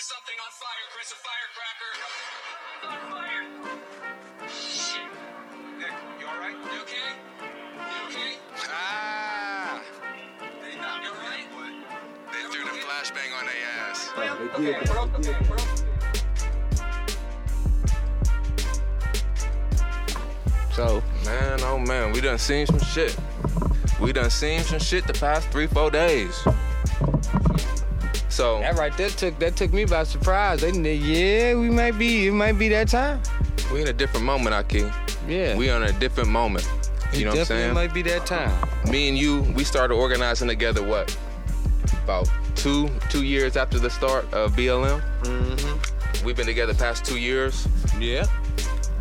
something on fire, Chris, a firecracker. On fire. Shit. Nick, you alright? You okay? You okay? Ah! They knocked You alright? They threw the flashbang on their ass. Okay, did that. bro. They did Okay, bro. So, man, oh man, we done seen some shit. We done seen some shit the past three, four days. So, That right there took that took me by surprise. They. Yeah, we might be. It might be that time. we in a different moment, Ahki. Yeah. We on a different moment. You It know what I'm definitely saying? might be that time. Me and you, we started organizing together. What? About two two years after the start of BLM. Mm-hmm. We've been together past two years. Yeah.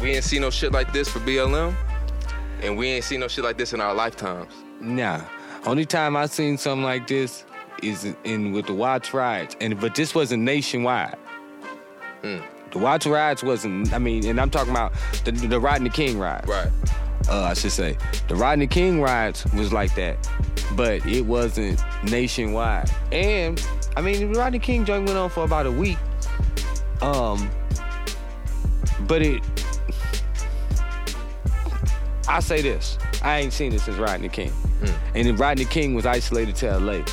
We ain't seen no shit like this for BLM, and we ain't seen no shit like this in our lifetimes. Nah. Only time I seen something like this is in with the Watts riots, and but this wasn't nationwide. Mm. The Watts riots wasn't. I mean, and I'm talking about the the Rodney King riots. Right. uh, I should say. The Rodney King riots was like that, but it wasn't nationwide. And I mean, the Rodney King joint went on for about a week. Um, but it. I say this: I ain't seen this since Rodney King, and then Rodney King was isolated to L.A.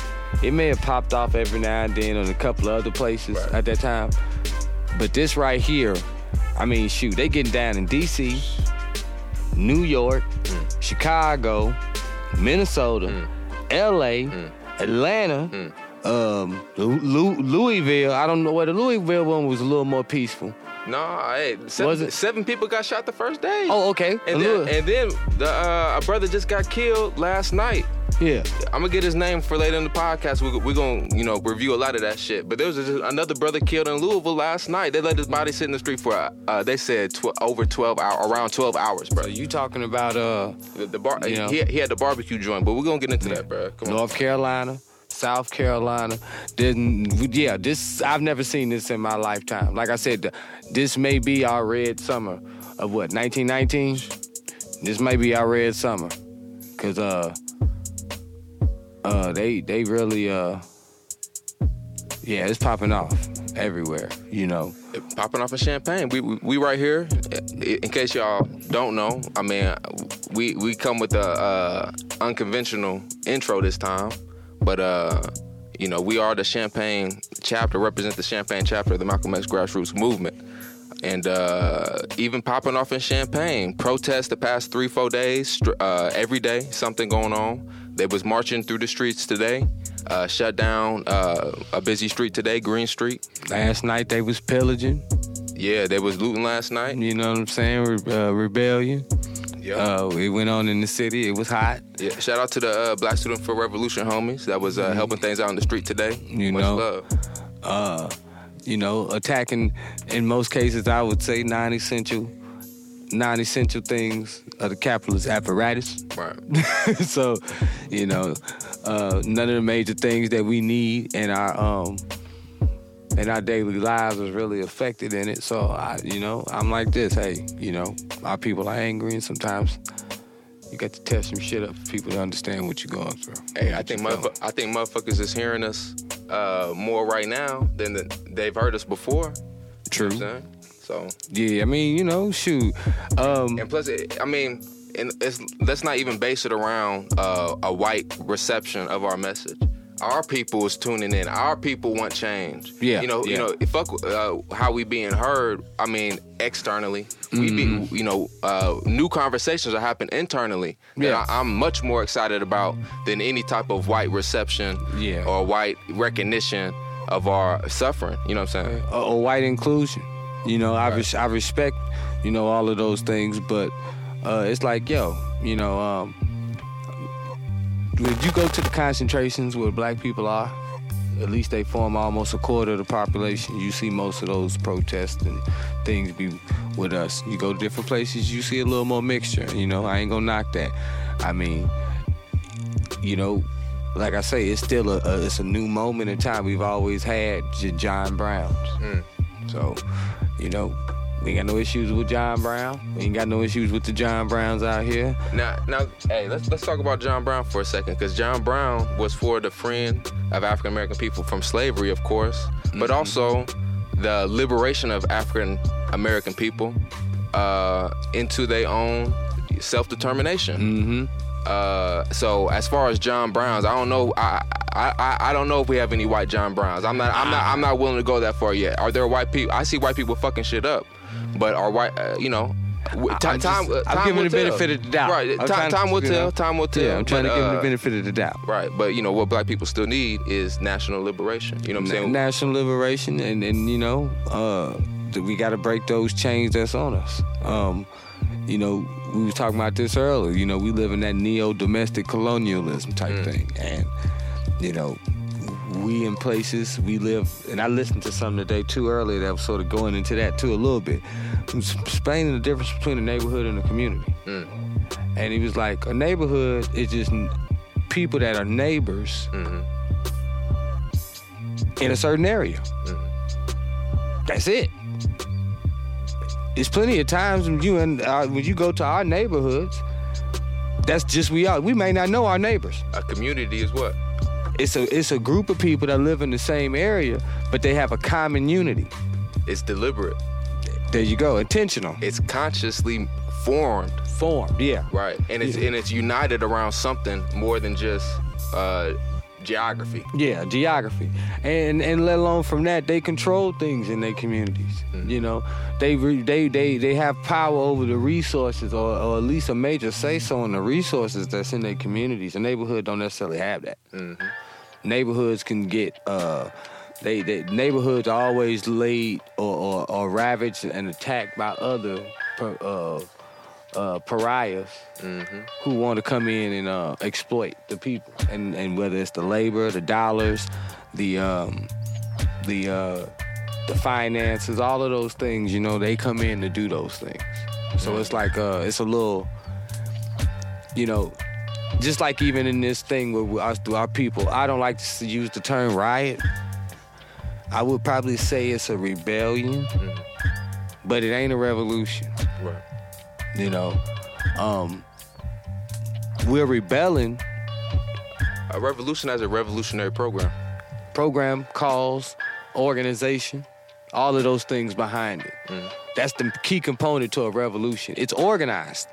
It may have popped off every now and then on a couple of other places Right. at that time, but this right here, I mean, shoot, they getting down in D.C. New York, Chicago, Minnesota, LA, Atlanta, um, Lu- Louisville. I don't know where the Louisville one was a little more peaceful. No, hey, seven, seven people got shot the first day. Oh, okay. and then, and then the uh, a brother just got killed last night. Yeah. I'm gonna get his name for later in the podcast. We're we gonna you know review a lot of that shit. But there was just another brother killed in Louisville last night. They let his body sit in the street for uh, uh, they said tw- over 12 hours, around 12 hours, bro. So you talking about uh The, the bar, Yeah. he, he had the barbecue joint, but we're gonna get into that, bro. Come on. North Carolina, South Carolina. Then yeah, this I've never seen this in my lifetime. Like I said, this may be our red summer of what 1919. This may be our red summer, cause uh uh they they really uh yeah it's popping off everywhere. You know. popping off a Champaign. We, we we right here. In case y'all don't know, I mean, we we come with a uh, unconventional intro this time, but uh, you know, we are the Champaign chapter, represent the Champaign chapter of the Malcolm X grassroots movement. And uh, even popping off in Champaign, protests the past three, four days, uh, every day, something going on. They was marching through the streets today, uh, shut down uh, a busy street today, Green Street. Last night they was pillaging. Yeah, they was looting last night. You know what I'm saying? Re- uh, rebellion. Yeah. Uh, it went on in the city. It was hot. yeah. Shout out to the uh, Black Student for Revolution homies that was uh, helping things out in the street today. You Much know. love. Uh, you know, attacking in most cases, I would say non-essential, non-essential things of the capitalist apparatus. Right. so, you know, uh, none of the major things that we need in our um in our daily lives is really affected in it. So, I, you know, I'm like this. Hey, you know, our people are angry, and sometimes you got to test some shit up for people to understand what you're going through. Hey, I think motherf- I think motherfuckers is hearing us uh, more right now than the, they've heard us before. True. You know what I'm saying? So, Yeah, I mean, you know, shoot. Um, and plus, it, I mean, and it's, let's not even base it around uh, a white reception of our message. Our people is tuning in. Our people want change. Yeah, you know, you know, fuck uh, how we being heard. I mean, externally, we Mm-hmm. be, you know, uh, new conversations are happening internally. that Yeah. I, I'm much more excited about than any type of white reception Yeah. or white recognition of our suffering. You know what I'm saying? a white inclusion. You know, I res- I respect, you know, all of those things, but uh, it's like, yo, you know, um, when you go to the concentrations where black people are, at least they form almost a quarter of the population. You see most of those protests and things be with us. You go to different places, you see a little more mixture. You know, I ain't gonna knock that. I mean, you know, like I say, it's still a, a it's a new moment in time. We've always had J- John Browns, so you know we ain't got no issues with John Brown. We ain't got no issues with the John Browns out here. Now, now, hey, let's let's talk about John Brown for a second, because John Brown was for the friend of African American people from slavery, of course, but also the liberation of African American people uh, into their own self determination. Mm-hmm. Uh, so as far as John Browns, I don't know. I, I I don't know if we have any white John Browns. I'm not I'm not I'm not willing to go that far yet. Are there white people? I see white people fucking shit up, but are white? Uh, you know. w- I- ti- I'm time, just- uh, I'm giving the benefit of the doubt. Right. I'm Time, to, time will you tell. know, Time will tell. Yeah, I'm trying but, to give uh, the benefit of the doubt. Right, but you know what black people still need is national liberation. You know what I'm saying? national liberation and and you know uh we got to break those chains that's on us um you know we was talking about this earlier you know we live in that neo-domestic colonialism type thing and you know we in places we live and i listened to something today too earlier that was sort of going into that too a little bit explaining the difference between a neighborhood and a community Mm. and he was like a neighborhood is just people that are neighbors Mhm. in a certain area. That's it. There's plenty of times when you and uh, when you go to our neighborhoods, that's just we are. We may not know our neighbors. A community is what? It's a it's a group of people that live in the same area, but they have a common unity. It's deliberate. There you go, intentional, It's consciously formed, formed. Yeah, right? And it's and it's united around something more than just uh, geography. yeah, geography, and and let alone from that, they control things in their communities. You know, they re, they they they have power over the resources, or, or at least a major say so on the resources that's in their communities. A neighborhood don't necessarily have that. Neighborhoods can get. uh they, they neighborhoods are always laid or, or, or ravaged and attacked by other per, uh, uh, pariahs who want to come in and uh, exploit the people, and and whether it's the labor, the dollars, the um, the uh, the finances, all of those things, you know, they come in to do those things. So it's like uh, it's a little, you know, just like even in this thing with us, our people, I don't like to use the term riot. I would probably say it's a rebellion, but it ain't a revolution Right. You know um we're rebelling. A revolution has a revolutionary program. program cause organization all of those things behind it. That's the key component to a revolution. It's organized.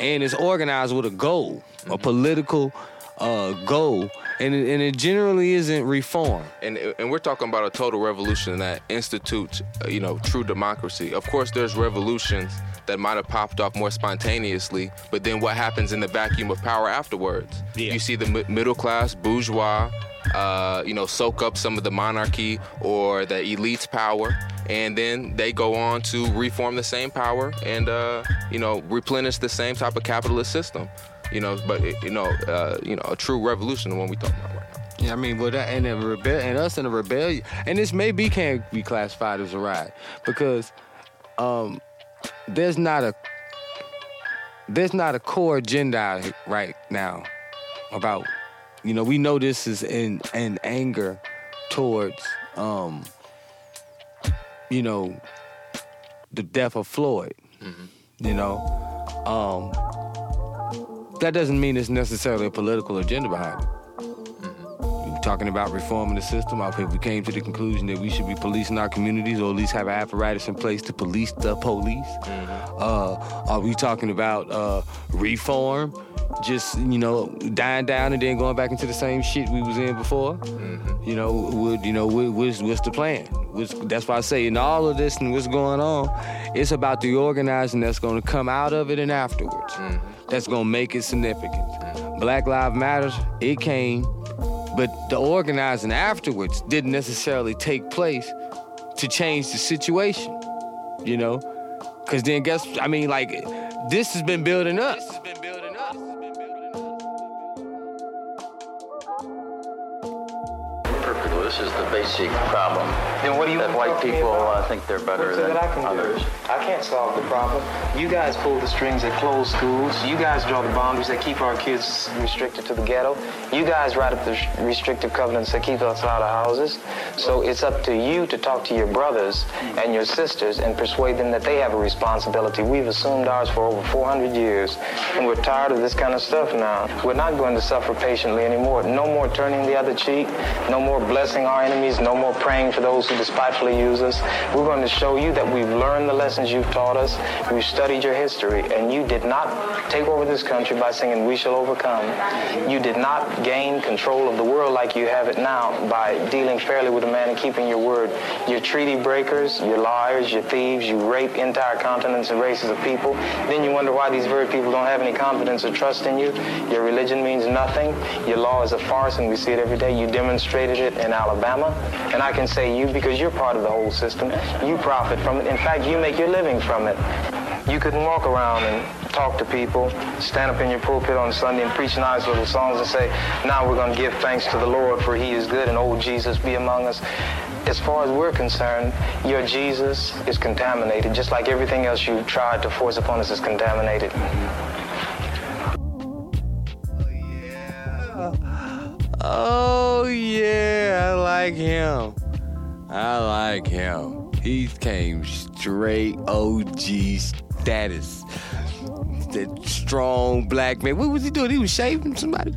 And it's organized with a goal a political uh, goal. And it, and it generally isn't reform And, and we're talking about a total revolution that institutes, uh, you know, true democracy. Of course, there's revolutions that might have popped off more spontaneously, but then what happens in the vacuum of power afterwards? Yeah. You see the mi- middle class, bourgeois, uh, you know, soak up some of the monarchy or the elite's power, and then they go on to reform the same power and, uh, you know, replenish the same type of capitalist system. You know, but you know, uh, you know, a true revolution, the one we talking about right now. Yeah, I mean, but that, and rebel and us in a rebellion, and this maybe can't be classified as a riot because um, there's not a there's not a core agenda right now about you know we know this is in in anger towards um, you know the death of Floyd, you know. Um, that doesn't mean it's necessarily a political agenda behind it talking about reforming the system. I think we came to the conclusion that we should be policing our communities, or at least have an apparatus in place to police the police. Uh, are we talking about uh, reform? Just you know, dying down and then going back into the same shit we was in before. You know, would you know what, what's, what's the plan? What's, that's why I say in all of this and what's going on, it's about the organizing that's going to come out of it and afterwards. That's going to make it significant. Black Lives Matters, it came but the organizing afterwards didn't necessarily take place to change the situation, you know? Because then, guess, I mean, like, this has been building up. This is the basic problem. Then what do you that white to talk to me people uh, think they're better than that I can others. do? I can't solve the problem. You guys pull the strings that close schools. You guys draw the boundaries that keep our kids restricted to the ghetto. You guys write up the restrictive covenants that keep us out of houses. So it's up to you to talk to your brothers and your sisters and persuade them that they have a responsibility. We've assumed ours for over 400 years, and we're tired of this kind of stuff now. We're not going to suffer patiently anymore. No more turning the other cheek. No more blessing our enemies. No more praying for those despitefully use us. We're going to show you that we've learned the lessons you've taught us. We've studied your history, and you did not take over this country by singing "We Shall Overcome." You did not gain control of the world like you have it now by dealing fairly with a man and keeping your word. You're treaty breakers, you're liars, you're thieves, you rape entire continents and races of people. Then you wonder why these very people don't have any confidence or trust in you. Your religion means nothing. Your law is a farce, and we see it every day. You demonstrated it in Alabama, and I can say you because you're part of the whole system. You profit from it. In fact, you make your living from it. You couldn't walk around and talk to people, stand up in your pulpit on Sunday and preach nice little songs and say, now we're going to give thanks to the Lord for he is good and old Jesus be among us. As far as we're concerned, your Jesus is contaminated, just like everything else you've tried to force upon us is contaminated. Oh yeah, Oh yeah, I like him. I like him. He came straight OG status. That strong black man. What was he doing? He was shaving somebody.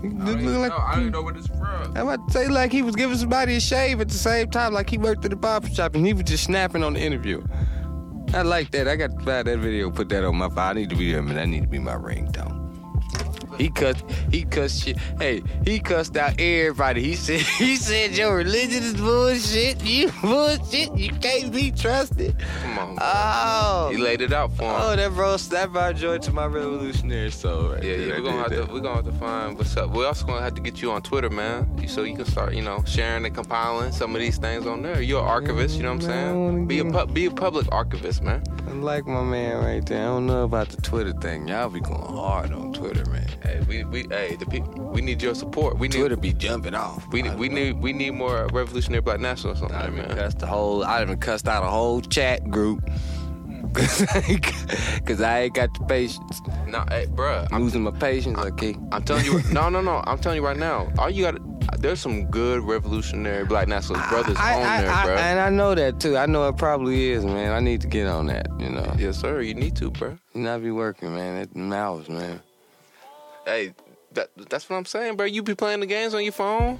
He I don't, like- know, I don't even know what it's from. I'm about to say like he was giving somebody a shave at the same time, like he worked at the barber shop and he was just snapping on the interview. I like that. I got to find that video, put that on my phone. I need to be there, man. That need to be my ringtone. He cussed. He cussed shit. Hey, he cussed out everybody. He said. He said your religion is bullshit. You bullshit. You can't be trusted. Come on. bro. Oh. he laid it out for him. Oh, that bro, that brought joy to my revolutionary soul. Right Yeah, there. yeah, we're gonna have that. to we're gonna have to find what's up. We're also gonna have to get you on Twitter, man, so you can start, you know, sharing and compiling some of these things on there. You're an archivist, you know what I'm Man, I wanna saying? Be a pu- be a public archivist, man. I like my man right there. I don't know about the Twitter thing. Y'all be going hard on Twitter, man. Hey, we we hey the people we need your support. We need Twitter be jumping off. we need we need we need more revolutionary black nationalists on I there, man. cussed the whole. I even cussed out a whole chat group. Cause I ain't, Cause I ain't got the patience. No, hey, bruh, I'm losing my patience. Okay. I'm telling you, no, no, no. I'm telling you right now. All you got, there's some good revolutionary black nationalist brothers I, on I, there, I- bruh. and I know that too. I know it probably is, man. I need to get on that. You know. yes, sir. You need to, bruh. You not be working, man. It mouths, man. Hey, that that's what I'm saying, bro. You be playing the games on your phone.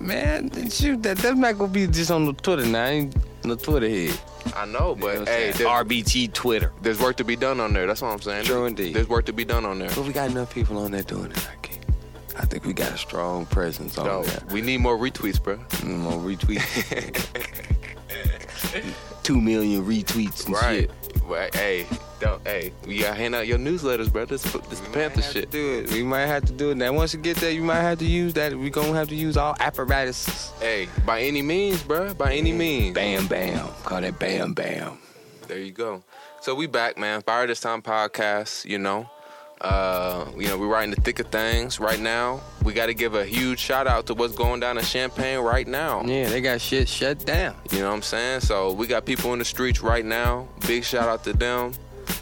Man, shoot that. That's not gonna be just on the Twitter now. I ain't on the Twitter head. I know, but You know hey, saying? there's, RBT Twitter. there's work to be done on there. That's what I'm saying. True indeed. There's work to be done on there. But we got enough people on there doing it. I can't. I think we got a strong presence on No, there. we need more retweets, bro. More retweets. Two million retweets and Right. shit. Hey, don't. Hey, you gotta hand out your newsletters, bro. This, this the Panther Might have shit. To do it. We might have to do it. Now, once you get there, you might have to use that. We gonna have to use all apparatus. Hey, by any means, bro. By any means. Bam, bam. Call that bam, bam. There you go. So we back, man. Fire This Time podcast, you know. Uh, you know, we're right in the thick of things right now. We got to give a huge shout out to what's going down in Champaign right now. Yeah, they got shit shut down. You know what I'm saying? So we got people in the streets right now. Big shout out to them.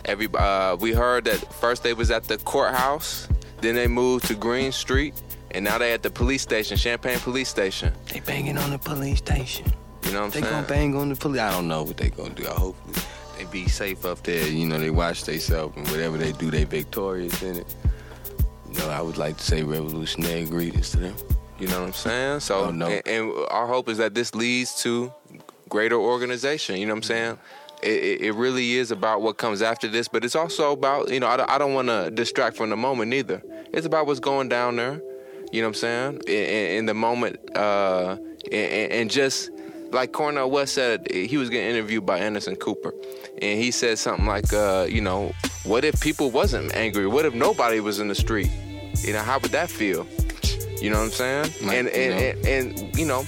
Every uh, we heard that first they was at the courthouse, then they moved to Green Street, and now they at the police station, Champaign Police Station. They banging on the police station. You know what I'm They saying? They gonna bang on the police. I don't know what they gonna do. I hopefully they be safe up there. You know, they watch themselves and whatever they do, they victorious in it. You know, I would like to say revolutionary greetings to them. You know what I'm saying? So, Oh, no. and, and our hope is that this leads to greater organization. You know what I'm saying? It, it, really is about what comes after this, but it's also about, you know, I, don't- I don't want to distract from the moment either. It's about what's going down there. You know what I'm saying? In, in, in the moment, uh, and, and just like Cornel West said, he was getting interviewed by Anderson Cooper, and he said something like, uh, you know, what if people wasn't angry? What if nobody was in the street? You know, how would that feel? You know what I'm saying? Like, and, you know. and and you know,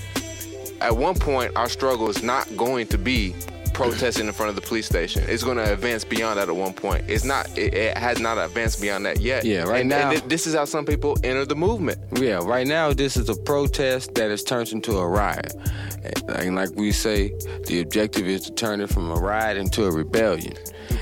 at one point our struggle is not going to be protesting in front of the police station. It's going to advance beyond that at one point. It's not. It, it has not advanced beyond that yet. Yeah, right and, now- And thi- this is how some people enter the movement. Yeah, right now this is a protest that has turned into a riot. And like we say, the objective is to turn it from a riot into a rebellion.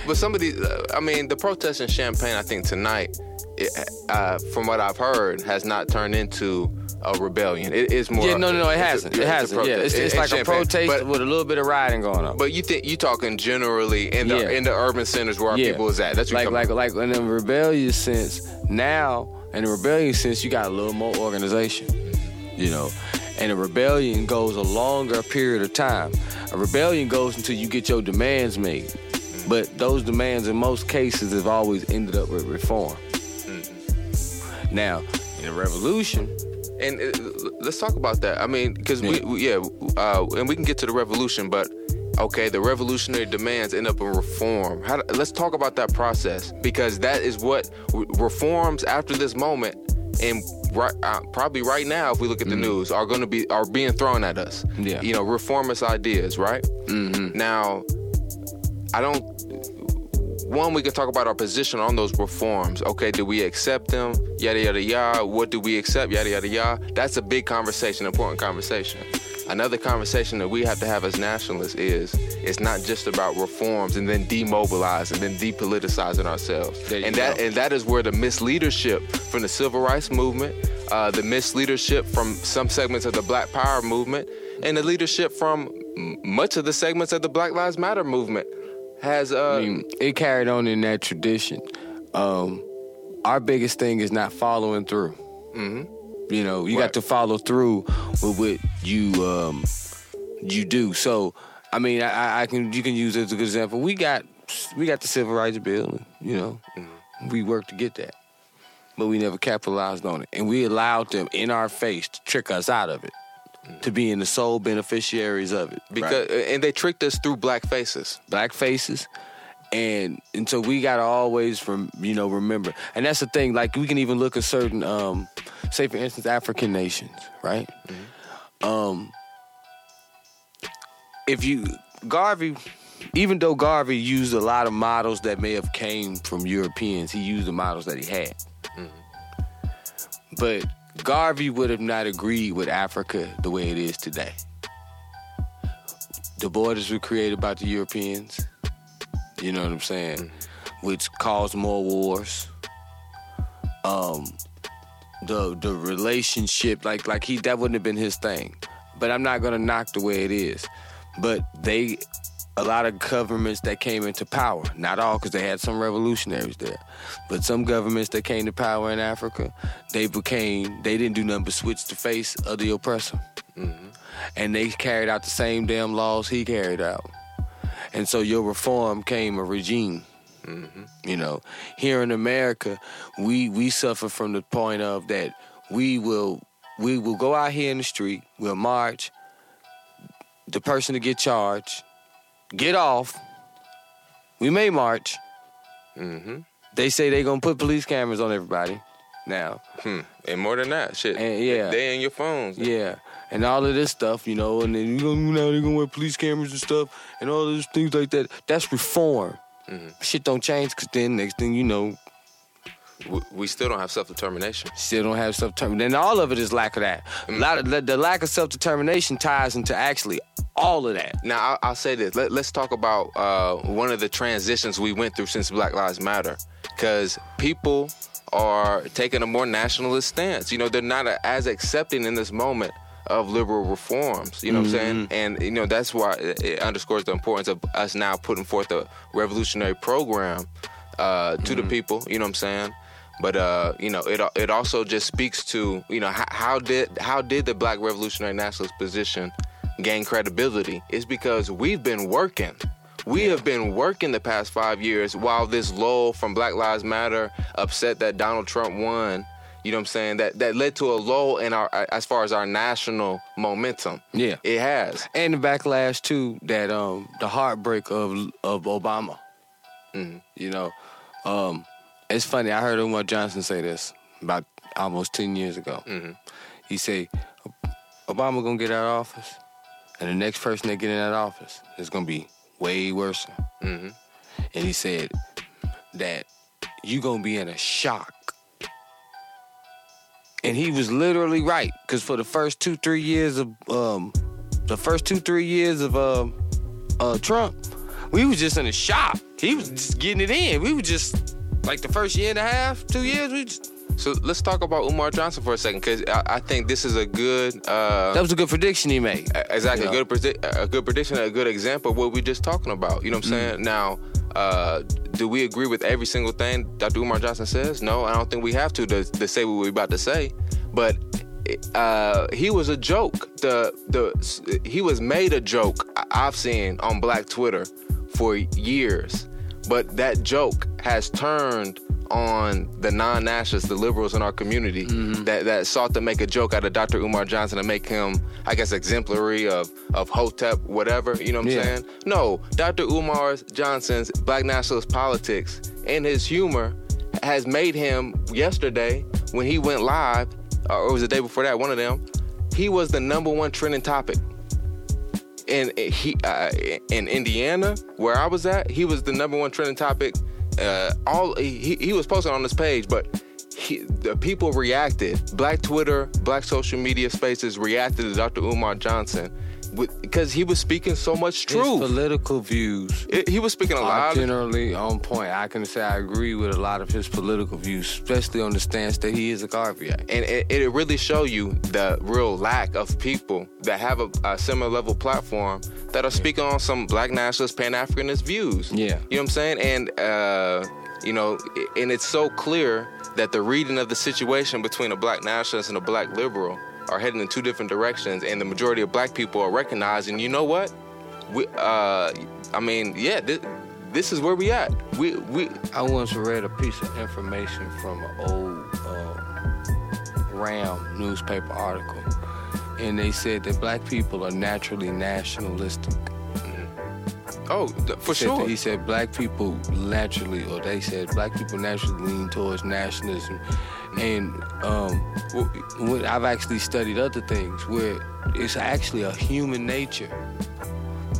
But some of these, uh, I mean, the protest in Champaign, I think tonight, it, uh, from what I've heard, has not turned into a rebellion. It is more. yeah, no, no, no, it hasn't. it's It hasn't. Yeah, it's, it's in like a protest But, with a little bit of rioting going on. but you think you talking generally in the Yeah. in the urban centers where our yeah. people is at. That's what like you're like talking about. like in the rebellious sense. Now, in the rebellious sense, you got a little more organization. You know, And a rebellion goes a longer period of time. A rebellion goes until you get your demands made. But those demands, in most cases, have always ended up with reform. Now, in a revolution, And uh, let's talk about that. I mean, because we, Yeah. we, yeah, uh, and we can get to the revolution, but okay, the revolutionary demands end up in reform. How, let's talk about that process because that is what re- reforms after this moment, and right, uh, probably right now, if we look at the news, are going to be are being thrown at us. Yeah. you know, reformist ideas, right? Mm-hmm. Now, I don't one, we can talk about our position on those reforms. Okay, do we accept them? Yada yada yada. What do we accept? Yada yada yada. That's a big conversation, important conversation. Another conversation that we have to have as nationalists is it's not just about reforms and then demobilize and then depoliticizing ourselves. And that and that is where the misleadership from the civil rights movement, uh, the misleadership from some segments of the Black Power movement, and the leadership from m- much of the segments of the Black Lives Matter movement has uh, I mean, it carried on in that tradition. Um, our biggest thing is not following through. Mm-hmm. You know, you Right. got to follow through with what you um, you do. So, I mean, I- I, I can you can use it as a good example. We got we got the civil rights bill. You know, we worked to get that, but we never capitalized on it, and we allowed them in our face to trick us out of it, to being the sole beneficiaries of it. because and they tricked us through black faces. black faces. And and so we gotta always from you know remember. And that's the thing like we can even look at certain um say for instance african nations right? Um if you garvey even though garvey used a lot of models that may have came from europeans he used the models that he had. But garvey would have not agreed with africa the way it is today the borders were created by the Europeans. You know what I'm saying? Which caused more wars. Um, the the relationship, like like he that wouldn't have been his thing. But I'm not gonna knock the way it is. But they, a lot of governments that came into power, not all, because they had some revolutionaries there, but some governments that came to power in Africa, they became they didn't do nothing but switch the face of the oppressor mm-hmm. and they carried out the same damn laws he carried out. And so your reform came a regime. Mm-hmm. You know, here in America, we we suffer from the point of that we will we will go out here in the street, we'll march. The person to get charged, get off. We may march. Mm-hmm. They say they gonna put police cameras on everybody. Now, Hmm. And more than that, shit. And, yeah. They in your phones. Yeah, and all of this stuff, you know, and then you know now they're gonna wear police cameras and stuff, and all those things like that. That's reform. Shit don't change because then next thing you know, We, we still don't have self determination. still don't have self determination. Then all of it is lack of that. A lot of the, lack of self determination ties into actually all of that. Now I'll, I'll say this. Let, let's talk about uh, one of the transitions we went through since Black Lives Matter, because people are taking a more nationalist stance. You know, they're not uh, as accepting in this moment of liberal reforms. You know what I'm saying? And you know that's why it, it underscores the importance of us now putting forth a revolutionary program uh, to the people. You know what I'm saying? But uh, you know, it it also just speaks to you know how, how did how did the Black Revolutionary Nationalist position gain credibility? It's because we've been working. We have been working the past five years while this lull from Black Lives Matter upset that Donald Trump won. You know what I'm saying? That that led to a lull in our as far as our national momentum. Yeah. It has. And the backlash too, that um the heartbreak of of Obama. You know, um, it's funny. I heard Umar Johnson say this about almost ten years ago. He said, "Obama gonna get out of office, and the next person that get in that office is gonna be way worse." Mhm. And he said that you gonna be in a shock. And he was literally right, because for the first two, three years of um, the first two, three years of um, uh, Trump, we was just in a shock. He was just getting it in. We were just like the first year and a half, two years. We just, So let's talk about Umar Johnson for a second, because I, I think this is a good. Uh, that was a good prediction he made. Exactly. You A good predi- a good prediction, a good example of what we're just talking about. You know what I'm saying? Now, uh, do we agree with every single thing Dr. Umar Johnson says? No, I don't think we have to to, to say what we're about to say. But uh, he was a joke. The the he was made a joke. I've seen on Black Twitter for years, but that joke has turned on the non-nationalists, the liberals in our community mm-hmm. that, that sought to make a joke out of Dr. Umar Johnson and make him, I guess, exemplary of of Hotep, whatever. You know what I'm Yeah. saying? No, Dr. Umar Johnson's black nationalist politics and his humor has made him yesterday when he went live, or it was the day before that, one of them. He was the number one trending topic in he uh, in Indiana, where I was at, he was the number one trending topic. Uh, all he, he was posted on this page, but he, the people reacted. Black Twitter, Black social media spaces reacted to Dr. Umar Johnson because he was speaking so much His truth. political views It- he was speaking a lot. Generally on point. I can say I agree with a lot of his political views, especially on the stance that he is a Garveyite. and it, it really show you the real lack of people that have a, a similar level platform that are speaking on some black nationalist pan africanist views Yeah. you know what i'm saying and uh you know and it's so clear that the reading of the situation between a black nationalist and a black liberal are heading in two different directions and the majority of black people are recognizing you know what? We uh i mean yeah this, this is where we at. We we. I once read a piece of information from an old uh, RAM newspaper article, and they said that black people are naturally nationalistic. Oh for Said sure He said black people naturally, or they said black people naturally lean towards nationalism. And um, I've actually studied other things where it's actually a human nature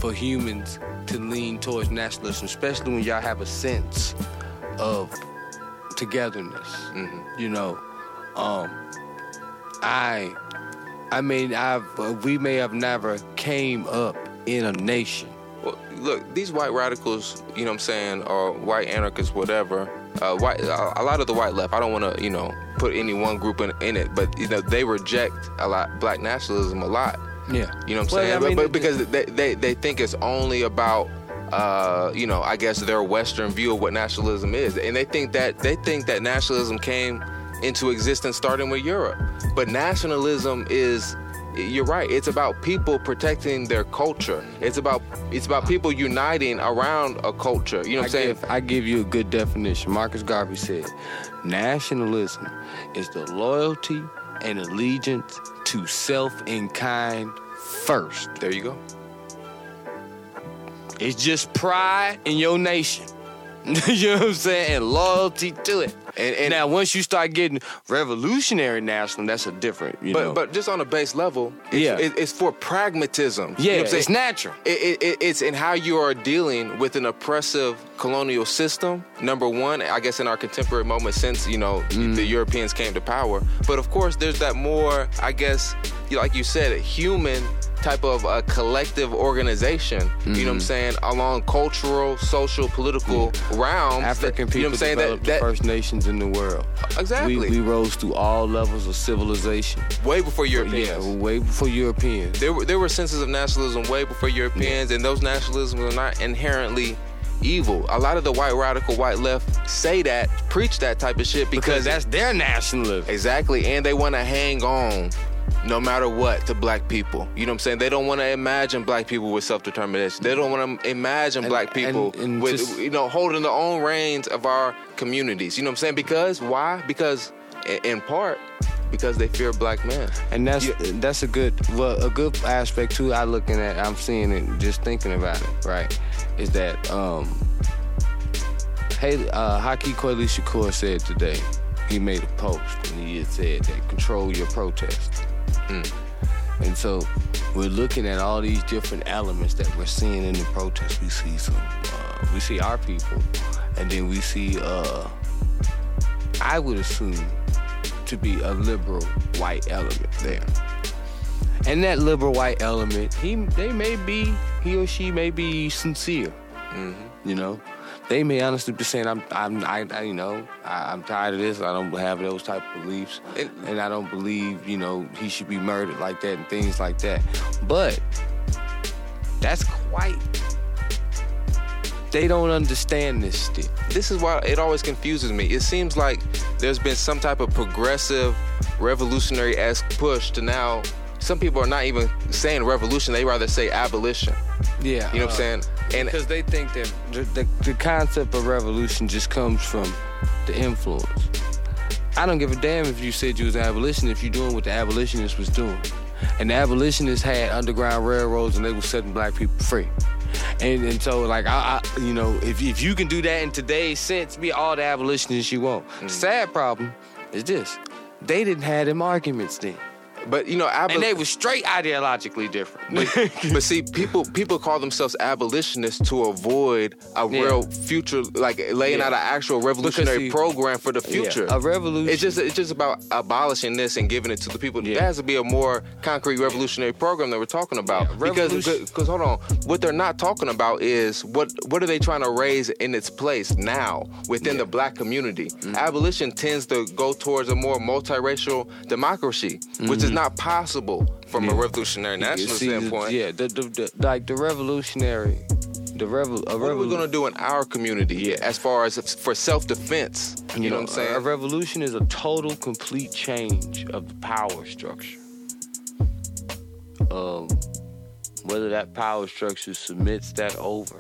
for humans to lean towards nationalism, especially when y'all have a sense of togetherness. You know, um, I, I mean, I've uh, we may have never came up in a nation. Well, look, these white radicals, you know what I'm saying, or white anarchists, whatever. Uh, white, a lot of the white left. I don't want to, you know, put any one group in, in it, but you know, they reject a lot black nationalism a lot. Yeah, You know what I'm Well, saying? I mean, but, but because they, they they think it's only about, uh, you know, I guess their Western view of what nationalism is, and they think that they think that nationalism came into existence starting with Europe. But nationalism is, you're right. It's about people protecting their culture. It's about it's about people uniting around a culture. You know what I'm saying? give, I give you a good definition. Marcus Garvey said, nationalism is the loyalty and allegiance to self and kind first. There you go. It's just pride in your nation. you know what I'm saying? And loyalty to it. And- and- now, once you start getting revolutionary national, that's a different, you But know. but just on a base level, it's, Yeah. it, it's for pragmatism. You yeah, know it's natural. It, it, it, it's in how you are dealing with an oppressive colonial system. Number one, I guess in our contemporary moment, since you know Mm. the Europeans came to power. But of course, there's that more, I guess, you- like you said, a human type of a collective organization. You know what Mm-hmm. I'm saying? Along cultural, social, political realms. that- African people you know what I'm saying? That, the that first nations in the world. exactly We, we rose through all levels of civilization. way before Europeans. Yeah, way before Europeans. There were there were senses of nationalism way before Europeans, and those nationalisms are not inherently evil. A lot of the white radical white left say that, preach that type of shit because, Because that's their nationalism. exactly, and they want to hang on. No matter what, to black people. You know what I'm saying? They don't want to imagine black people with self determination. They don't want to imagine And- black people and- and with, just- you know, holding the own reins of our communities. You know what I'm saying? Because, why? Because, in part, because they fear black men. And that's that's a good well a good aspect too. I looking at I'm seeing it just thinking about it right is that um hey uh Haki Kweli Shakur said today he made a post and he said that control your protest. And so we're looking at all these different elements that we're seeing in the protest. We see some uh, we see our people and then we see uh I would assume to be a liberal white element there. And that liberal white element, he they may be he or she may be sincere. You know, they may honestly be saying, "I'm, I'm, I, I you know, I, I'm tired of this. I don't have those type of beliefs, And- and I don't believe, you know, he should be murdered like that and things like that." But that's quite. They don't understand this still. this is why it always confuses me. It seems like there's been some type of progressive, revolutionary esque push to now. Some people are not even saying revolution; they rather say abolition. Yeah, You know what I'm saying? And because they think that the, the, the concept of revolution just comes from the influence. I don't give a damn if you said you was an abolitionist if you're doing what the abolitionist was doing. And the abolitionists had underground railroads and they were setting black people free. And and so like I, I you know if if you can do that in today's sense, be all the abolitionists you want. Mm. The sad problem is this: they didn't have them arguments then, but you know, and they were straight ideologically different. but, but see, people people call themselves abolitionists to avoid a Yeah. real future, like laying Yeah. out an actual revolutionary see- program for the future. Yeah, a revolution. It's just it's just about abolishing this and giving it to the people. There has to be a more concrete revolutionary program that we're talking about. Because revolution- because hold on, what they're not talking about is what what are they trying to raise in its place now within the black community? Mm-hmm. Abolition tends to go towards a more multiracial democracy, which is not possible from a Mm-hmm. Revolutionary national See, the- standpoint. Yeah, the, the, the, like the revolutionary, the revel, a What are we gonna do in our community Yeah. as far as for self defense? You, know, what I'm saying? A revolution is a total, complete change of the power structure. Um, whether that power structure submits that over,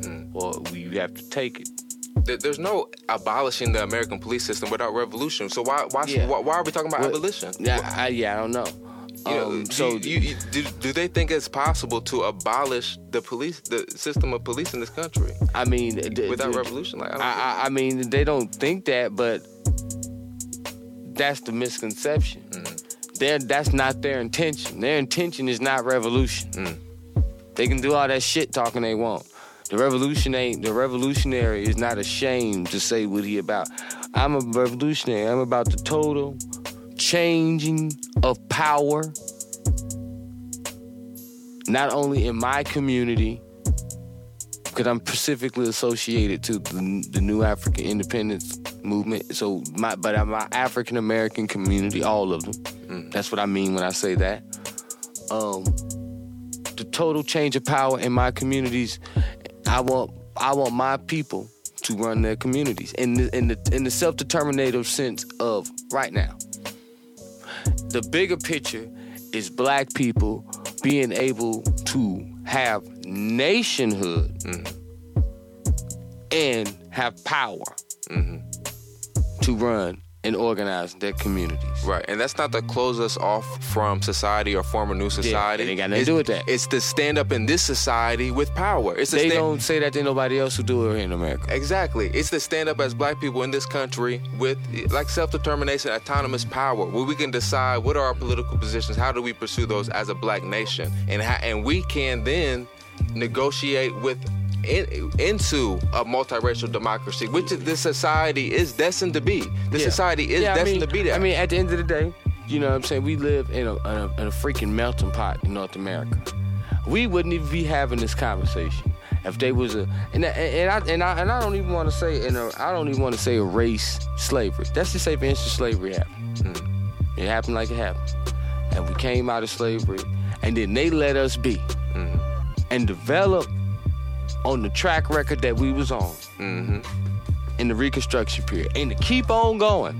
Mm. or we have to take it. There- There's no abolishing the American police system without revolution. So why why Yeah. why, why are we talking about Well, abolition? Yeah, I, yeah, I don't know. You know, Um, do so you, you, do, do they think it's possible to abolish the police, the system of police in this country I mean, without revolution? Like, I don't I, I, I mean, they don't think that, but that's the misconception. They're, that's not their intention. Their intention is not revolution. They can do all that shit talking they want. The revolution ain't. The revolutionary is not ashamed to say what he about. I'm a revolutionary. I'm about the total changing of power, not only in my community, because I'm specifically associated to the, the new African independence movement. So my, but I'm my African American community, all of them. That's what I mean when I say that. Um, the total change of power in my communities. I want, I want my people to run their communities in the in the in the self determinative sense of right now. The bigger picture is black people being able to have nationhood mm-hmm. and have power mm-hmm. to run and organize their communities. Right, and that's not to close us off from society or form a new society. it ain't got nothing to do with that. It's to stand up in this society with power. It's They stand, don't say that to nobody else who do it here in America. Exactly. It's to stand up as black people in this country with like self-determination, autonomous power, where we can decide what are our political positions, how do we pursue those as a black nation, and how, and we can then negotiate with in, into a multiracial democracy, which is, this society is destined to be. This Yeah. society is Yeah, I destined mean- to be that. I mean, at the end of the day, you know what I'm saying? We live in a, in a, in a freaking melting pot in North America. We wouldn't even be having this conversation if they was a and and, and I and I and I don't even want to say in a uh, I don't even want to say a race slavery. That's just say for instance slavery happened. Mm-hmm. It happened like it happened, and we came out of slavery, and then they let us be mm-hmm. and develop on the track record that we was on. In the Reconstruction period, and to keep on going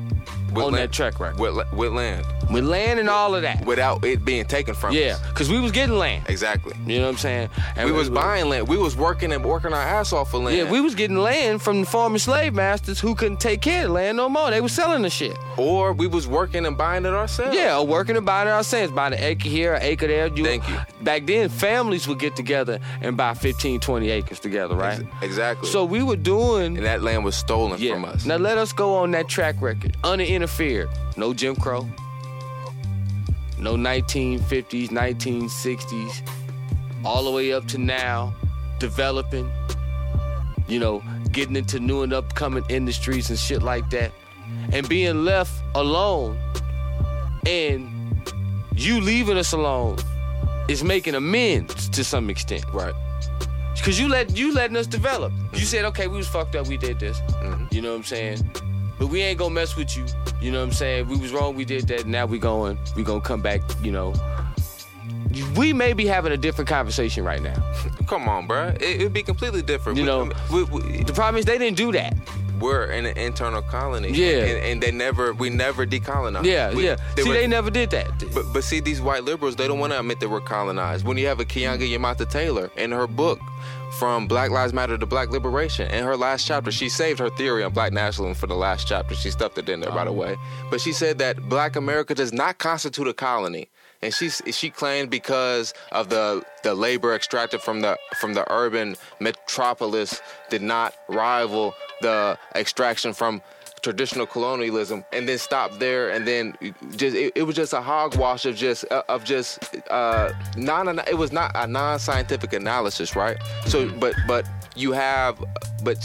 on land- that track record. With land, with land and all of that. without it being taken from Yeah, us. Yeah, because we was getting land. Exactly. You know what I'm saying? And we was buying land. We was working and working our ass off for land. Yeah, we was getting land from the former slave masters who couldn't take care of the land no more. They was selling the shit. or we was working and buying it ourselves. Yeah, or working and buying it ourselves, buying an acre here, an acre there. You, Thank you. Back then, families would get together and buy 15, 20 acres together, right? Ex- exactly. So we were doing and that land was stolen Yeah. from us. Now let us go on that track record. Uninterfered. No Jim Crow. No 1950s, 1960s. All the way up to now, developing. You know, getting into new and upcoming industries and shit like that. And being left alone and you leaving us alone is making amends to some extent. right. Cause you let you letting us develop. You mm-hmm. said, okay, we was fucked up, we did this. Mm-hmm. You know what I'm saying? But we ain't gonna mess with you. You know what I'm saying? We was wrong, we did that. Now we going, we gonna come back. You know, we may be having a different conversation right now. Come on, bruh. It, it'd be completely different. You We- know, we, we, The problem is they didn't do that. We're in an internal colony. Yeah. and, and they never, we never decolonized. Yeah, We- yeah. they See, were- they never did that. But but see, these white liberals, they don't want to admit that we're colonized. When you have a Keeanga-Yamahtta Taylor in her book, From Black Lives Matter to Black Liberation, in her last chapter, she saved her theory on black nationalism for the last chapter. She stuffed it in there, by the um, way. But she said that Black America does not constitute a colony. And she she claimed because of the the labor extracted from the from the urban metropolis did not rival the extraction from traditional colonialism and then stop there and then just it, it was just a hogwash of just uh, of just uh non it was not a non-scientific analysis right? So but but you have but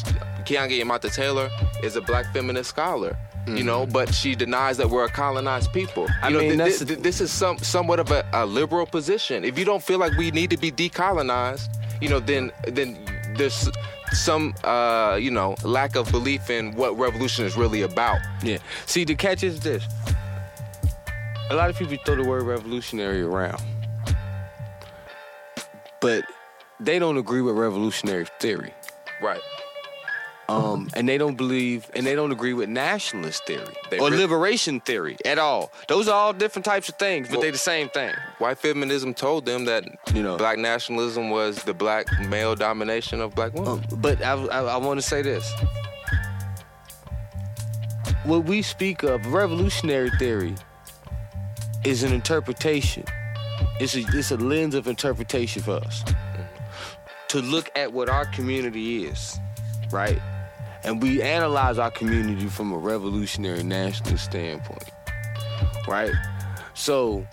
Keeanga Yamahtta Taylor is a black feminist scholar you know but she denies that we're a colonized people I you know, mean, thi- the- this is some somewhat of a, a liberal position if you don't feel like we need to be decolonized you know then then there's some uh you know lack of belief in what revolution is really about Yeah. See, the catch is this. A lot of people throw the word revolutionary around. But they don't agree with revolutionary theory. right Um, and they don't believe and they don't agree with nationalist theory They or really- liberation theory at all. Those are all different types of things, but Well- they the same thing. white feminism told them that You know. black nationalism was the black male domination of black women. Um, but I, I, I want to say this. What we speak of, revolutionary theory, is an interpretation. It's a, it's a lens of interpretation for us to look at what our community is, right? And we analyze our community from a revolutionary nationalist standpoint, right? So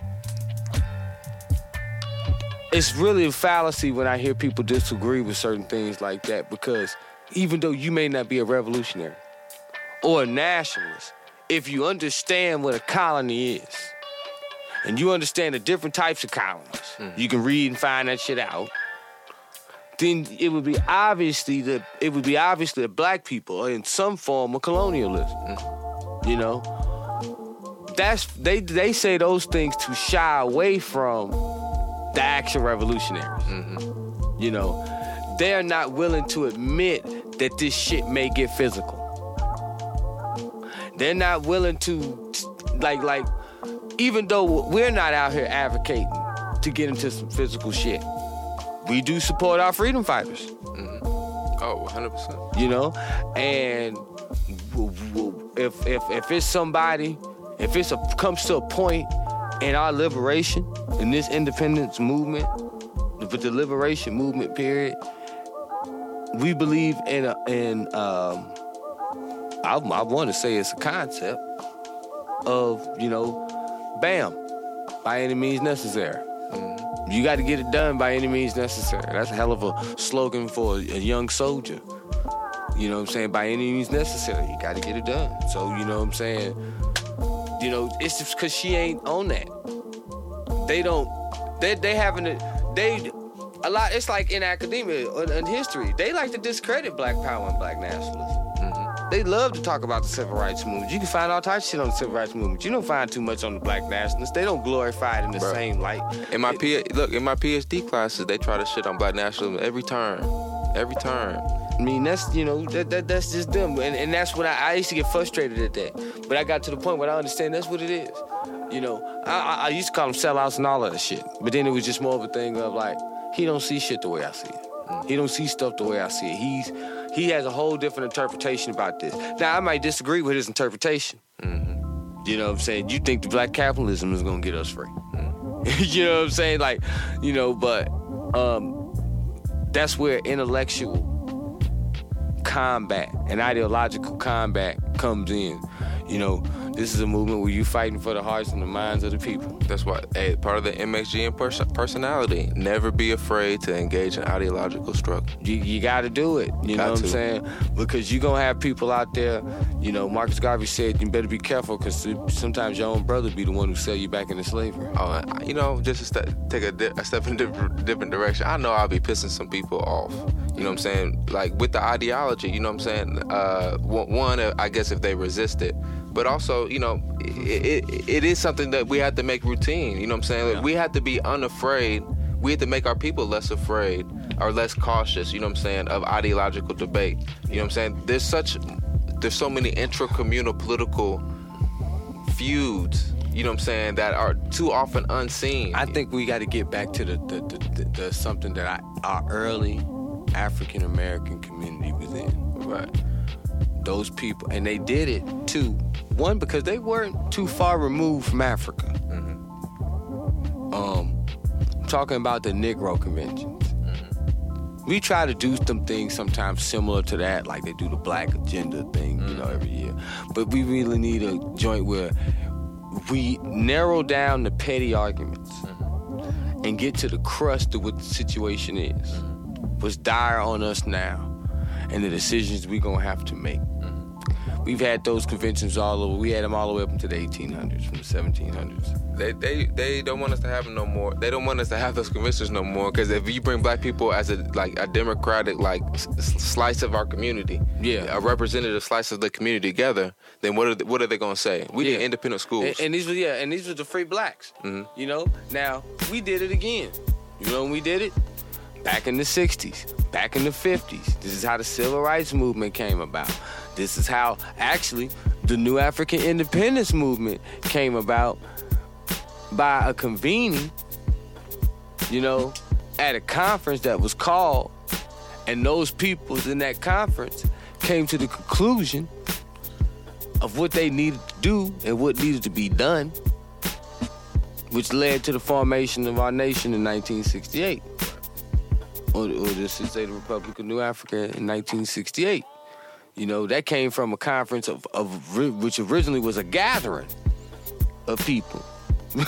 it's really a fallacy when I hear people disagree with certain things like that because even though you may not be a revolutionary or a nationalist, if you understand what a colony is and you understand the different types of colonies, mm. you can read and find that shit out. Then it would be obviously that it would be obviously that black people are in some form of colonialism. You know, that's they they say those things to shy away from the actual revolutionaries. You know, they're not willing to admit that this shit may get physical. They're not willing to, like, like, even though we're not out here advocating to get into some physical shit, we do support our freedom fighters. Oh, 100%. you know? And if if if it's somebody if it's a comes to a point in our liberation in this independence movement with the liberation movement period we believe in a, in um I, I want to say it's a concept of you know bam by any means necessary you got to get it done by any means necessary. That's a hell of a slogan for a young soldier. You know what I'm saying? By any means necessary, you got to get it done. So, you know what I'm saying? You know, it's just because she ain't on that. They don't, they, they having it, they, a lot, it's like in academia, in history, they like to discredit black power and black nationalism. They love to talk about the civil rights movement. You can find all types of shit on the civil rights movement. You don't find too much on the black nationalists. They don't glorify it in the Bruh. same light. In my P- look, in my PhD classes, they try to shit on black nationalism every turn. Every turn. I mean, that's you know that, that that's just them, and, and that's when I, I used to get frustrated at that. But I got to the point where I understand that's what it is. You know, I, I, I used to call them sellouts and all of that shit, but then it was just more of a thing of like he don't see shit the way I see it. He don't see stuff the way I see it. He's he has a whole different interpretation about this. Now I might disagree with his interpretation. You know what I'm saying? You think the black capitalism is gonna get us free? you know what I'm saying? Like, you know, but um, that's where intellectual combat and ideological combat comes in. You know, this is a movement where you fighting for the hearts and the minds of the people. That's why, hey, part of the MXGM pers- personality. Never be afraid to engage in ideological struggle. You, you got to do it. You Got know what to. I'm saying? Because you're going to have people out there, you know, Marcus Garvey said, you better be careful because sometimes your own brother be the one who sell you back into slavery. Uh, you know, just to ste- take a, di- a step in a different, different direction. I know I'll be pissing some people off. You know what I'm saying? Like with the ideology. You know what I'm saying? Uh, one, I guess if they resist it, but also, you know, it, it, it is something that we have to make routine. You know what I'm saying? Like, we have to be unafraid. We have to make our people less afraid or less cautious. You know what I'm saying? Of ideological debate. You know what I'm saying? There's such there's so many intracommunal political feuds. You know what I'm saying that are too often unseen. I think we got to get back to the the, the, the, the something that I, our early African American community was in. right. Those people, and they did it too. One because they weren't too far removed from Africa. Mm-hmm. Um, I'm talking about the Negro conventions. Mm-hmm. We try to do some things sometimes similar to that, like they do the Black Agenda thing, you know, every year. But we really need a joint where we narrow down the petty arguments mm-hmm. and get to the crust of what the situation is. What's dire on us now, and the decisions we're gonna have to make. We've had those conventions all over. We had them all the way up into the 1800s, from the 1700s. They, they they don't want us to have them no more. They don't want us to have those conventions no more. Because if you bring black people as a like a democratic like s- slice of our community, Yeah. a representative slice of the community together, then what are they, what are they gonna say? We Yeah. independent schools. And, and these were yeah, and these were the free blacks. Mm-hmm. You know. Now we did it again. You know when we did it? Back in the '60s, back in the '50s. This is how the civil rights movement came about. This is how actually the new African independence movement came about by a convening. You know, at a conference that was called, and those peoples in that conference came to the conclusion of what they needed to do and what needed to be done, which led to the formation of our nation in 1968. Or, or this is say the Republic of New Africa in 1968. You know, that came from a conference of, of which originally was a gathering of people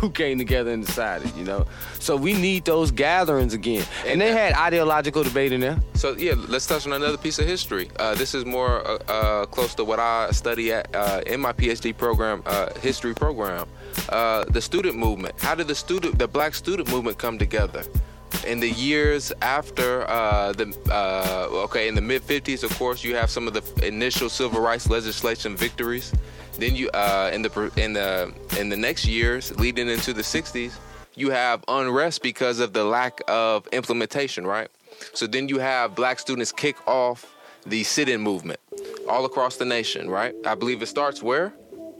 who came together and decided, you know. So we need those gatherings again. And they had ideological debate in there. So yeah, let's touch on another piece of history. Uh, this is more uh, uh, close to what I study at uh, in my PhD program, uh, history program. Uh, the student movement. How did the student, the Black student movement, come together? In the years after uh, the uh, okay, in the mid '50s, of course, you have some of the initial civil rights legislation victories. Then you uh, in the in the in the next years, leading into the '60s, you have unrest because of the lack of implementation, right? So then you have black students kick off the sit-in movement all across the nation, right? I believe it starts where?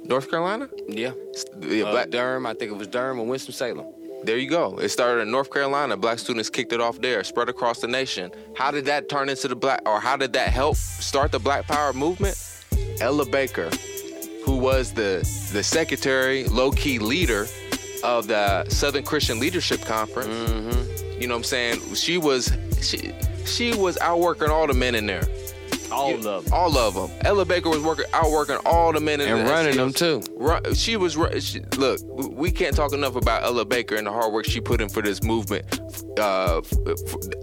North Carolina? Yeah. The Uh, black- Durham, I think it was Durham or Winston-Salem. There you go. It started in North Carolina. Black students kicked it off there, spread across the nation. How did that turn into the black, or how did that help start the Black Power movement? Ella Baker, who was the the secretary, low key leader of the Southern Christian Leadership Conference. Mm-hmm. You know what I'm saying? She was she she was outworking all the men in there. All of them. All of them. Ella Baker was working, outworking all the men in And the running them, too. Run, she was she, look. We can't talk enough about Ella Baker and the hard work she put in for this movement, uh,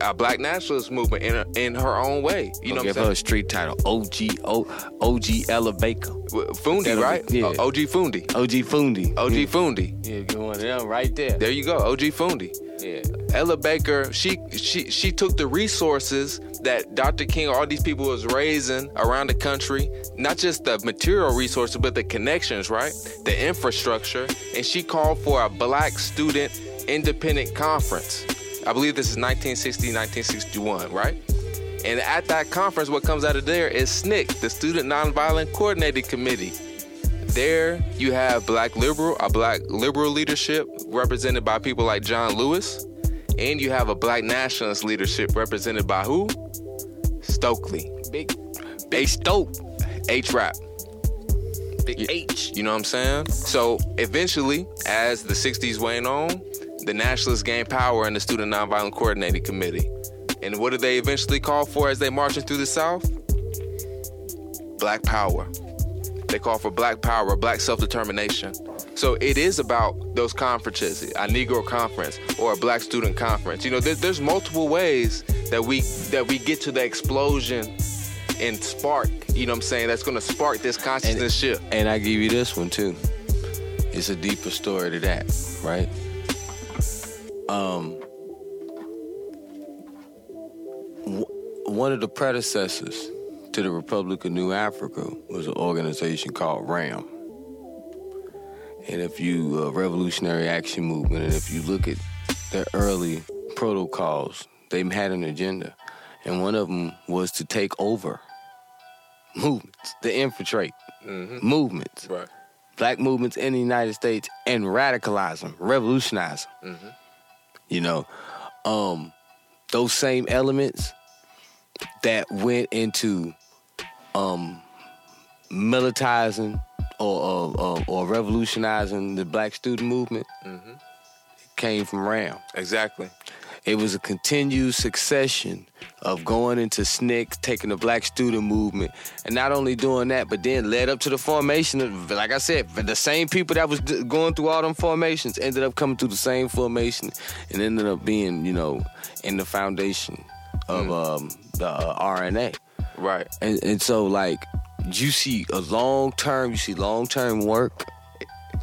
a Black nationalist movement in her, in her own way. You know give her a street title, OG O OG Ella Baker? Fundi, right? yeah. OG Fundi. OG Fundi, OG Fundi. Yeah, give one of them right there. There you go. OG Fundi. Yeah, Ella Baker, she she she took the resources that Dr. King, all these people was raising around the country, not just the material resources, but the connections, right? The infrastructure, and she called for a black student independent conference. I believe this is 1960, 1961, right? And at that conference, what comes out of there is SNCC, the Student Nonviolent Coordinating Committee. There you have black liberal, a black liberal leadership represented by people like John Lewis, and you have a black nationalist leadership represented by who? Stokely, big, big Stoke, H rap. big H. You know what I'm saying? So eventually, as the 60s went on, the nationalists gained power in the Student Nonviolent Coordinating Committee. And what did they eventually call for as they marching through the South? Black power. They call for black power, black self-determination. So it is about those conferences, a Negro conference or a black student conference. You know, there, there's multiple ways that we that we get to the explosion and spark. You know what I'm saying? That's going to spark this consciousness shift. And I give you this one too. It's a deeper story to that, right? Um, w- one of the predecessors to the Republic of New Africa was an organization called RAM. And if you uh, Revolutionary Action Movement, and if you look at their early protocols, they had an agenda, and one of them was to take over movements to infiltrate Mhm. movements, Right. black movements in the United States, and radicalize them, revolutionize them. Mhm. You know, um, those same elements that went into um, militarizing or, or, or, or revolutionizing the black student movement Mhm. came from RAM. Exactly. It was a continued succession of going into SNCC, taking the black student movement, and not only doing that, but then led up to the formation of, like I said, the same people that was going through all them formations ended up coming through the same formation and ended up being, you know, in the foundation of um, the uh, RNA. Right. And, and so, like, you see a long term, you see long term work.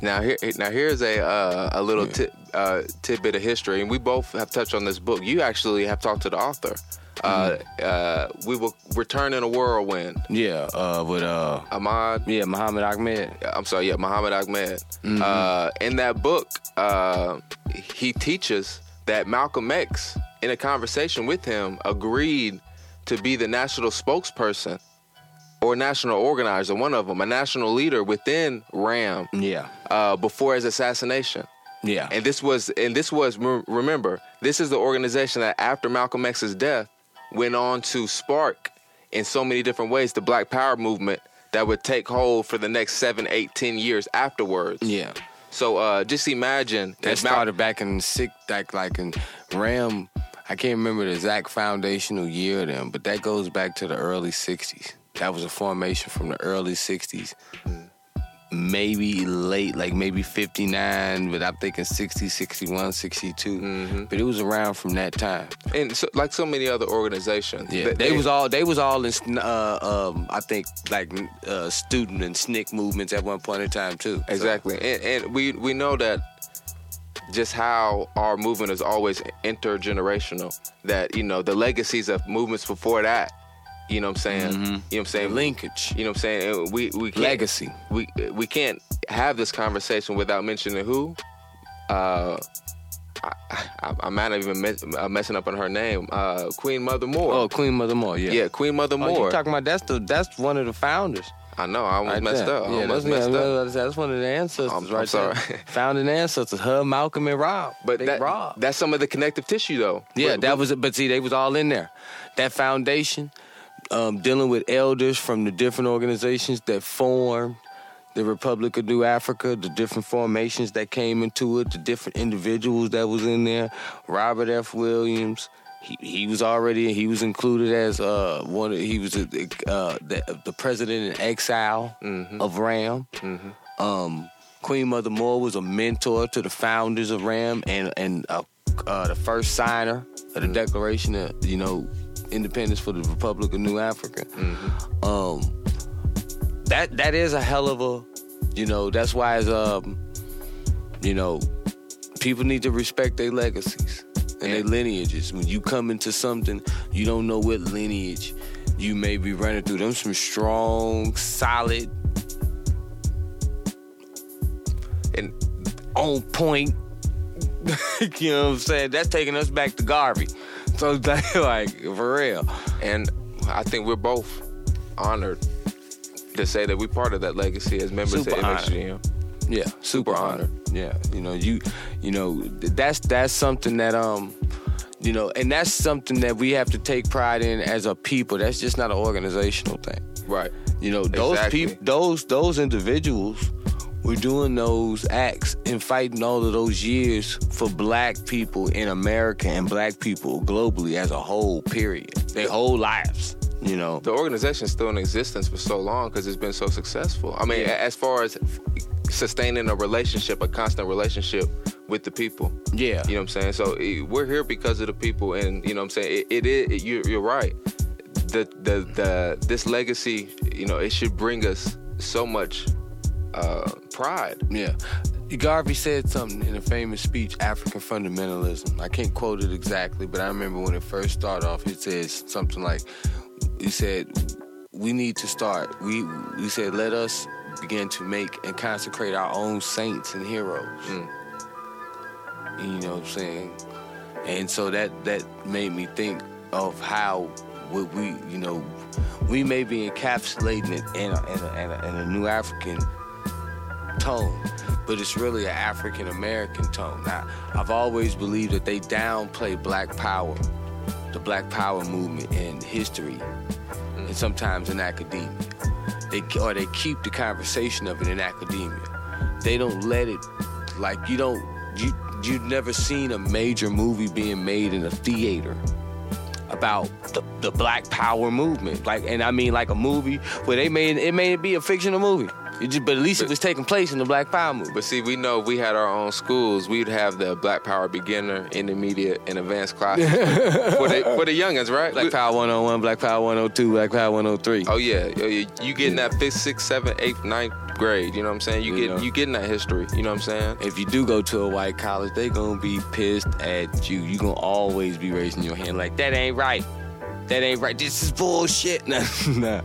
Now here, now here's a uh, a little tit, uh, tidbit of history, and we both have touched on this book. You actually have talked to the author. Uh, uh, we will return in a whirlwind. Yeah, uh, with uh, Ahmad, yeah, Muhammad Ahmad. I'm sorry, yeah, Muhammad Ahmad. Uh, in that book, uh, he teaches that Malcolm X, in a conversation with him, agreed to be the national spokesperson or national organizer, one of them, a national leader within RAM Yeah, uh, before his assassination. yeah, And this was, and this was, remember, this is the organization that after Malcolm X's death went on to spark in so many different ways the Black Power movement that would take hold for the next seven, eight, ten years afterwards. yeah. So uh, just imagine That if Mal- started back in six, like like in RAM. I can't remember the exact foundational year of them, but that goes back to the early '60s. That was a formation from the early '60s, maybe late, like maybe '59, but I'm thinking 60, 61, 62. But it was around from that time. and so, like so many other organizations, Yeah, th- they, was all they was all in uh, um, I think like uh, student and SNCC movements at one point in time too. So- Exactly, and, and we we know that just how our movement is always intergenerational. That you know the legacies of movements before that. You know what I'm saying? You know what I'm saying? linkage, You know what I'm saying? And We we can't, legacy. We we can't have this conversation without mentioning who. Uh, I, might have even mess, uh, messing up on her name. Uh, Queen Mother Moore. Oh, Queen Mother Moore. Yeah. yeah, Queen Mother Oh, Moore. you talking about that's the that's one of the founders. I know. I almost right messed there. up. I Yeah, almost that's, messed yeah, up. that's- one of the ancestors I'm- I'm right sorry. there. Founding ancestors, her, Malcolm, and Rob. But that, Rob. that's some of the connective tissue, though. yeah, But- that was. But see, they was all in there. That foundation, um, dealing with elders from the different organizations that formed the Republic of New Africa, the different formations that came into it, the different individuals that was in there. Robert F. Williams. He, he was already he was included as uh one of, he was uh, the, the president in exile of RAM. Um, Queen Mother Moore was a mentor to the founders of RAM and and uh, uh, the first signer of the Declaration of you know Independence for the Republic of New Africa. Um, that that is a hell of a you know that's why it's um you know people need to respect their legacies and their lineages. When you come into something, you don't know what lineage you may be running through. Them some strong, solid, and on point. you know what I'm saying? That's taking us back to Garvey. So like, like for real. and I think we're both honored to say that we're part of that legacy as members Super of MXGM. Yeah, super honored. Yeah, you know, you, you know, that's that's something that um, you know, and that's something that we have to take pride in as a people. That's just not an organizational thing. Right. You know, those Exactly. people, those those individuals were doing those acts and fighting all of those years for black people in America and black people globally as a whole. Period. Their whole lives. You know. The organization's still in existence for so long because it's been so successful. I mean, Yeah. as far as sustaining a relationship, a constant relationship with the people. Yeah. You know what I'm saying? So eh, we're here because of the people, and you know what I'm saying. It, it is. It, you, you're right. The the the this legacy, you know, it should bring us so much uh, pride. Yeah. Garvey said something in a famous speech, African fundamentalism. I can't quote it exactly, but I remember when it first started off, it says something like, he said, we need to start, we, we said, let us begin to make and consecrate our own saints and heroes. You know what I'm saying? And so that, that made me think of how what we, you know, we may be encapsulating it in a, in a, in a, in a new African tone, but it's really an African American tone. Now, I've always believed that they downplay Black Power, the Black Power movement in history, and sometimes in academia. They or they keep the conversation of it in academia. They don't let it like you don't you you've never seen a major movie being made in a theater about the, the Black Power movement. Like, and I mean like a movie where they made it may be a fictional movie. It just, but at least it was taking place in the Black Power movement. But see, we know if we had our own schools, we'd have the Black Power beginner, intermediate, and advanced classes for the for the youngins, right? Black We- Power 101, Black Power 102, Black Power 103. Oh yeah, Oh, yeah. you getting that fifth, sixth, seventh, eighth, ninth grade. You know what I'm saying? You Yeah. get you getting that history. You know what I'm saying? If you do go to a white college, they gonna be pissed at you. You gonna always be raising your hand like that ain't right. That ain't right. This is bullshit. Nah, nah.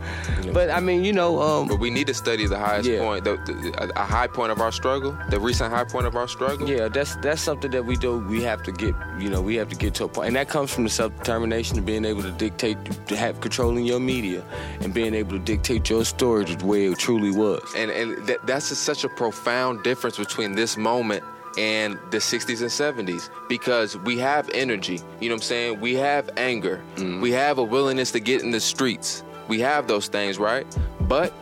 But I mean, you know, um, But we need to study the highest Yeah. point, the, the, a high point of our struggle, the recent high point of our struggle. Yeah, that's that's something that we do. We have to get, you know, we have to get to a point, and that comes from the self determination of being able to dictate, to have controlling your media, and being able to dictate your story the way it truly was. and and that, that's just such a profound difference between this moment and the 60s and 70s because we have energy you know what i'm saying? We have anger. Mm-hmm. We have a willingness to get in the streets. We have those things right? But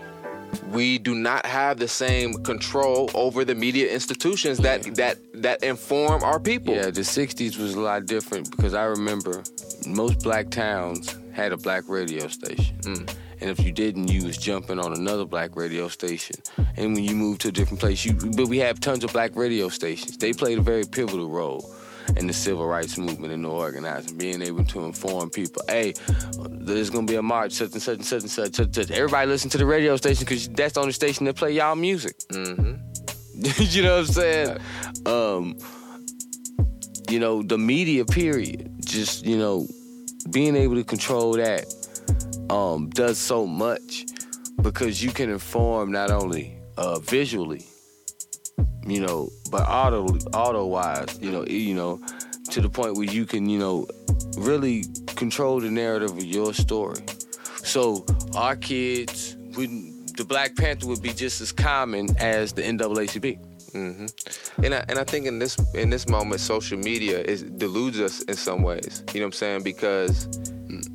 we do not have the same control over the media institutions that that that inform our people. Yeah, the '60s was a lot different because I remember most black towns had a black radio station. Mm. And if you didn't, you was jumping on another black radio station. And when you moved to a different place, you but we have tons of black radio stations. They played a very pivotal role in the civil rights movement and the organizing, being able to inform people, hey, there's gonna be a march, such and such and such and such, such, and such. Everybody listen to the radio station because that's the only station that play y'all music. you know what I'm saying? Um, you know, the media period, just, you know, being able to control that um, does so much because you can inform not only uh, visually, you know, but auto auto wise, you know, you know, to the point where you can, you know, really control the narrative of your story. So our kids, we, the Black Panther would be just as common as the NAACP. Mm-hmm. And I, and I think in this in this moment, social media is deludes us in some ways. You know what I'm saying? Because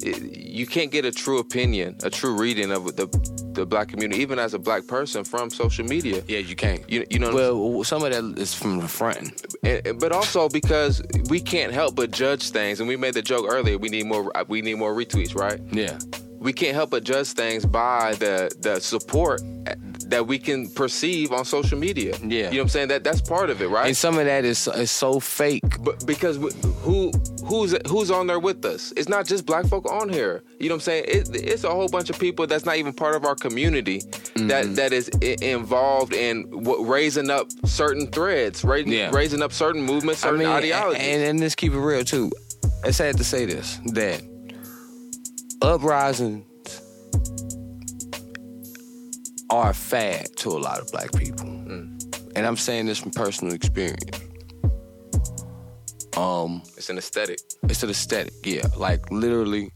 it, you can't get a true opinion, a true reading of the the black community, even as a black person, from social media. Yeah, you can't. You you know, Well, some of that is from the front. and- but also because we can't help but judge things. And we made the joke earlier. We need more. We need more retweets, right? Yeah. We can't help but judge things by the the support that we can perceive on social media. Yeah. you know what I'm saying? That that's part of it, right? And some of that is is so fake. But because who who's who's on there with us? It's not just black folk on here. You know what I'm saying? It, it's a whole bunch of people that's not even part of our community Mm-hmm. that that is involved in raising up certain threads, raising Yeah. raising up certain movements, certain ideologies. And, and let's keep it real too. It's sad to say this that uprisings are a fad to a lot of black people, and I'm saying this from personal experience. Um, it's an aesthetic. it's an aesthetic, yeah. Like literally,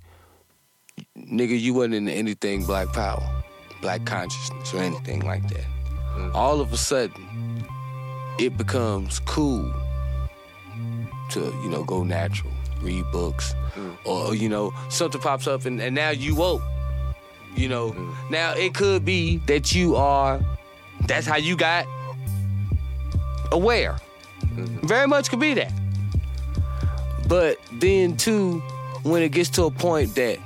nigga, you wasn't into anything black power, black consciousness, or anything like that. All of a sudden, it becomes cool to, you know, go natural, read books, mm. or, you know, something pops up and, and now you woke. You know, mm. now it could be that you are, that's how you got aware. Mm-hmm. Very much could be that. But then too, when it gets to a point that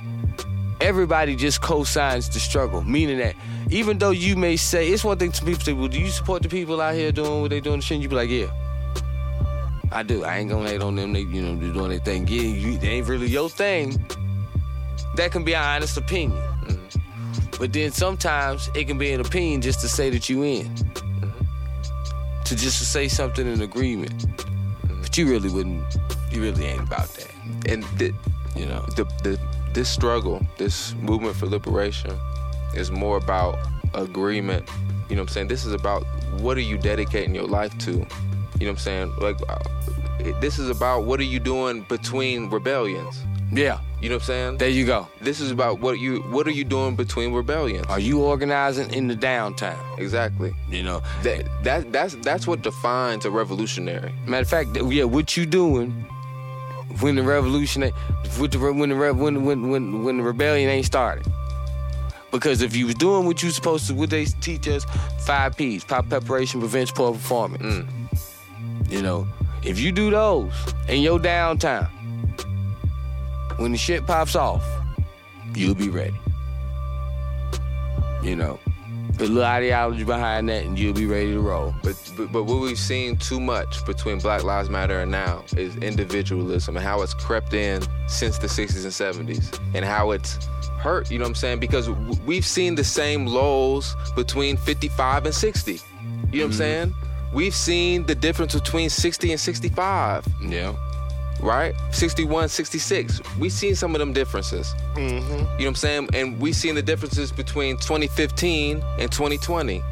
everybody just co-signs the struggle, meaning that even though you may say it's one thing to people say, well, do you support the people out here doing what they doing? The Shit, you be like, yeah, I do. I ain't gonna hate on them. They, you know, they're doing their thing. Yeah, you, they ain't really your thing. That can be an honest opinion. Mm-hmm. But then sometimes it can be an opinion just to say that you in. Mm-hmm. To just to say something in agreement. Mm-hmm. But you really wouldn't, you really ain't about that. And th- You know? the, the this struggle, this movement for liberation, is more about agreement. You know what I'm saying? This is about what are you dedicating your life to? You know what I'm saying? Like, uh, this is about what are you doing between rebellions. Yeah, You know what I'm saying? there you go. this is about what you what are you doing between rebellions. Are you organizing in the downtown? Exactly. You know, That that that's that's what defines a revolutionary. Matter of fact, yeah, what you doing when the revolution, with the when the when when when when the rebellion ain't started? Because if you was doing what you supposed to, what they teach us, five P's: pop preparation prevents poor performance. You know, if you do those in your downtime, when the shit pops off, you'll be ready. You know, put a little ideology behind that, and you'll be ready to roll. But, but but what we've seen too much between Black Lives Matter and now is individualism and how it's crept in since the 60s and 70s and how it's hurt. You know what I'm saying? Because we've seen the same lows between 55 and 60. You know what I'm mm-hmm. saying? We've seen the difference between 60 and 65, Yeah. right? 61, 66. We've seen some of them differences. You know what I'm saying? And we've seen the differences between 2015 and 2020,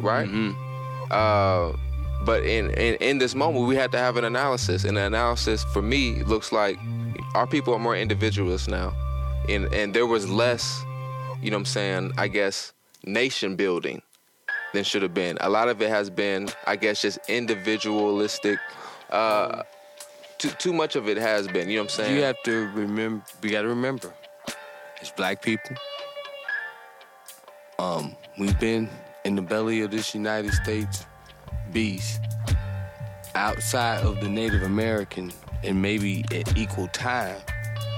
right? Uh, but in, in in this moment, we had to have an analysis, and the analysis for me looks like our people are more individualists now, and and there was less, you know, what I'm saying, I guess, nation building than should have been. A lot of it has been, I guess, just individualistic. Uh, too too much of it has been. You know what I'm saying? You have to remember. We got to remember, as black people, um, we've been in the belly of this United States beast, outside of the Native American, and maybe at equal time.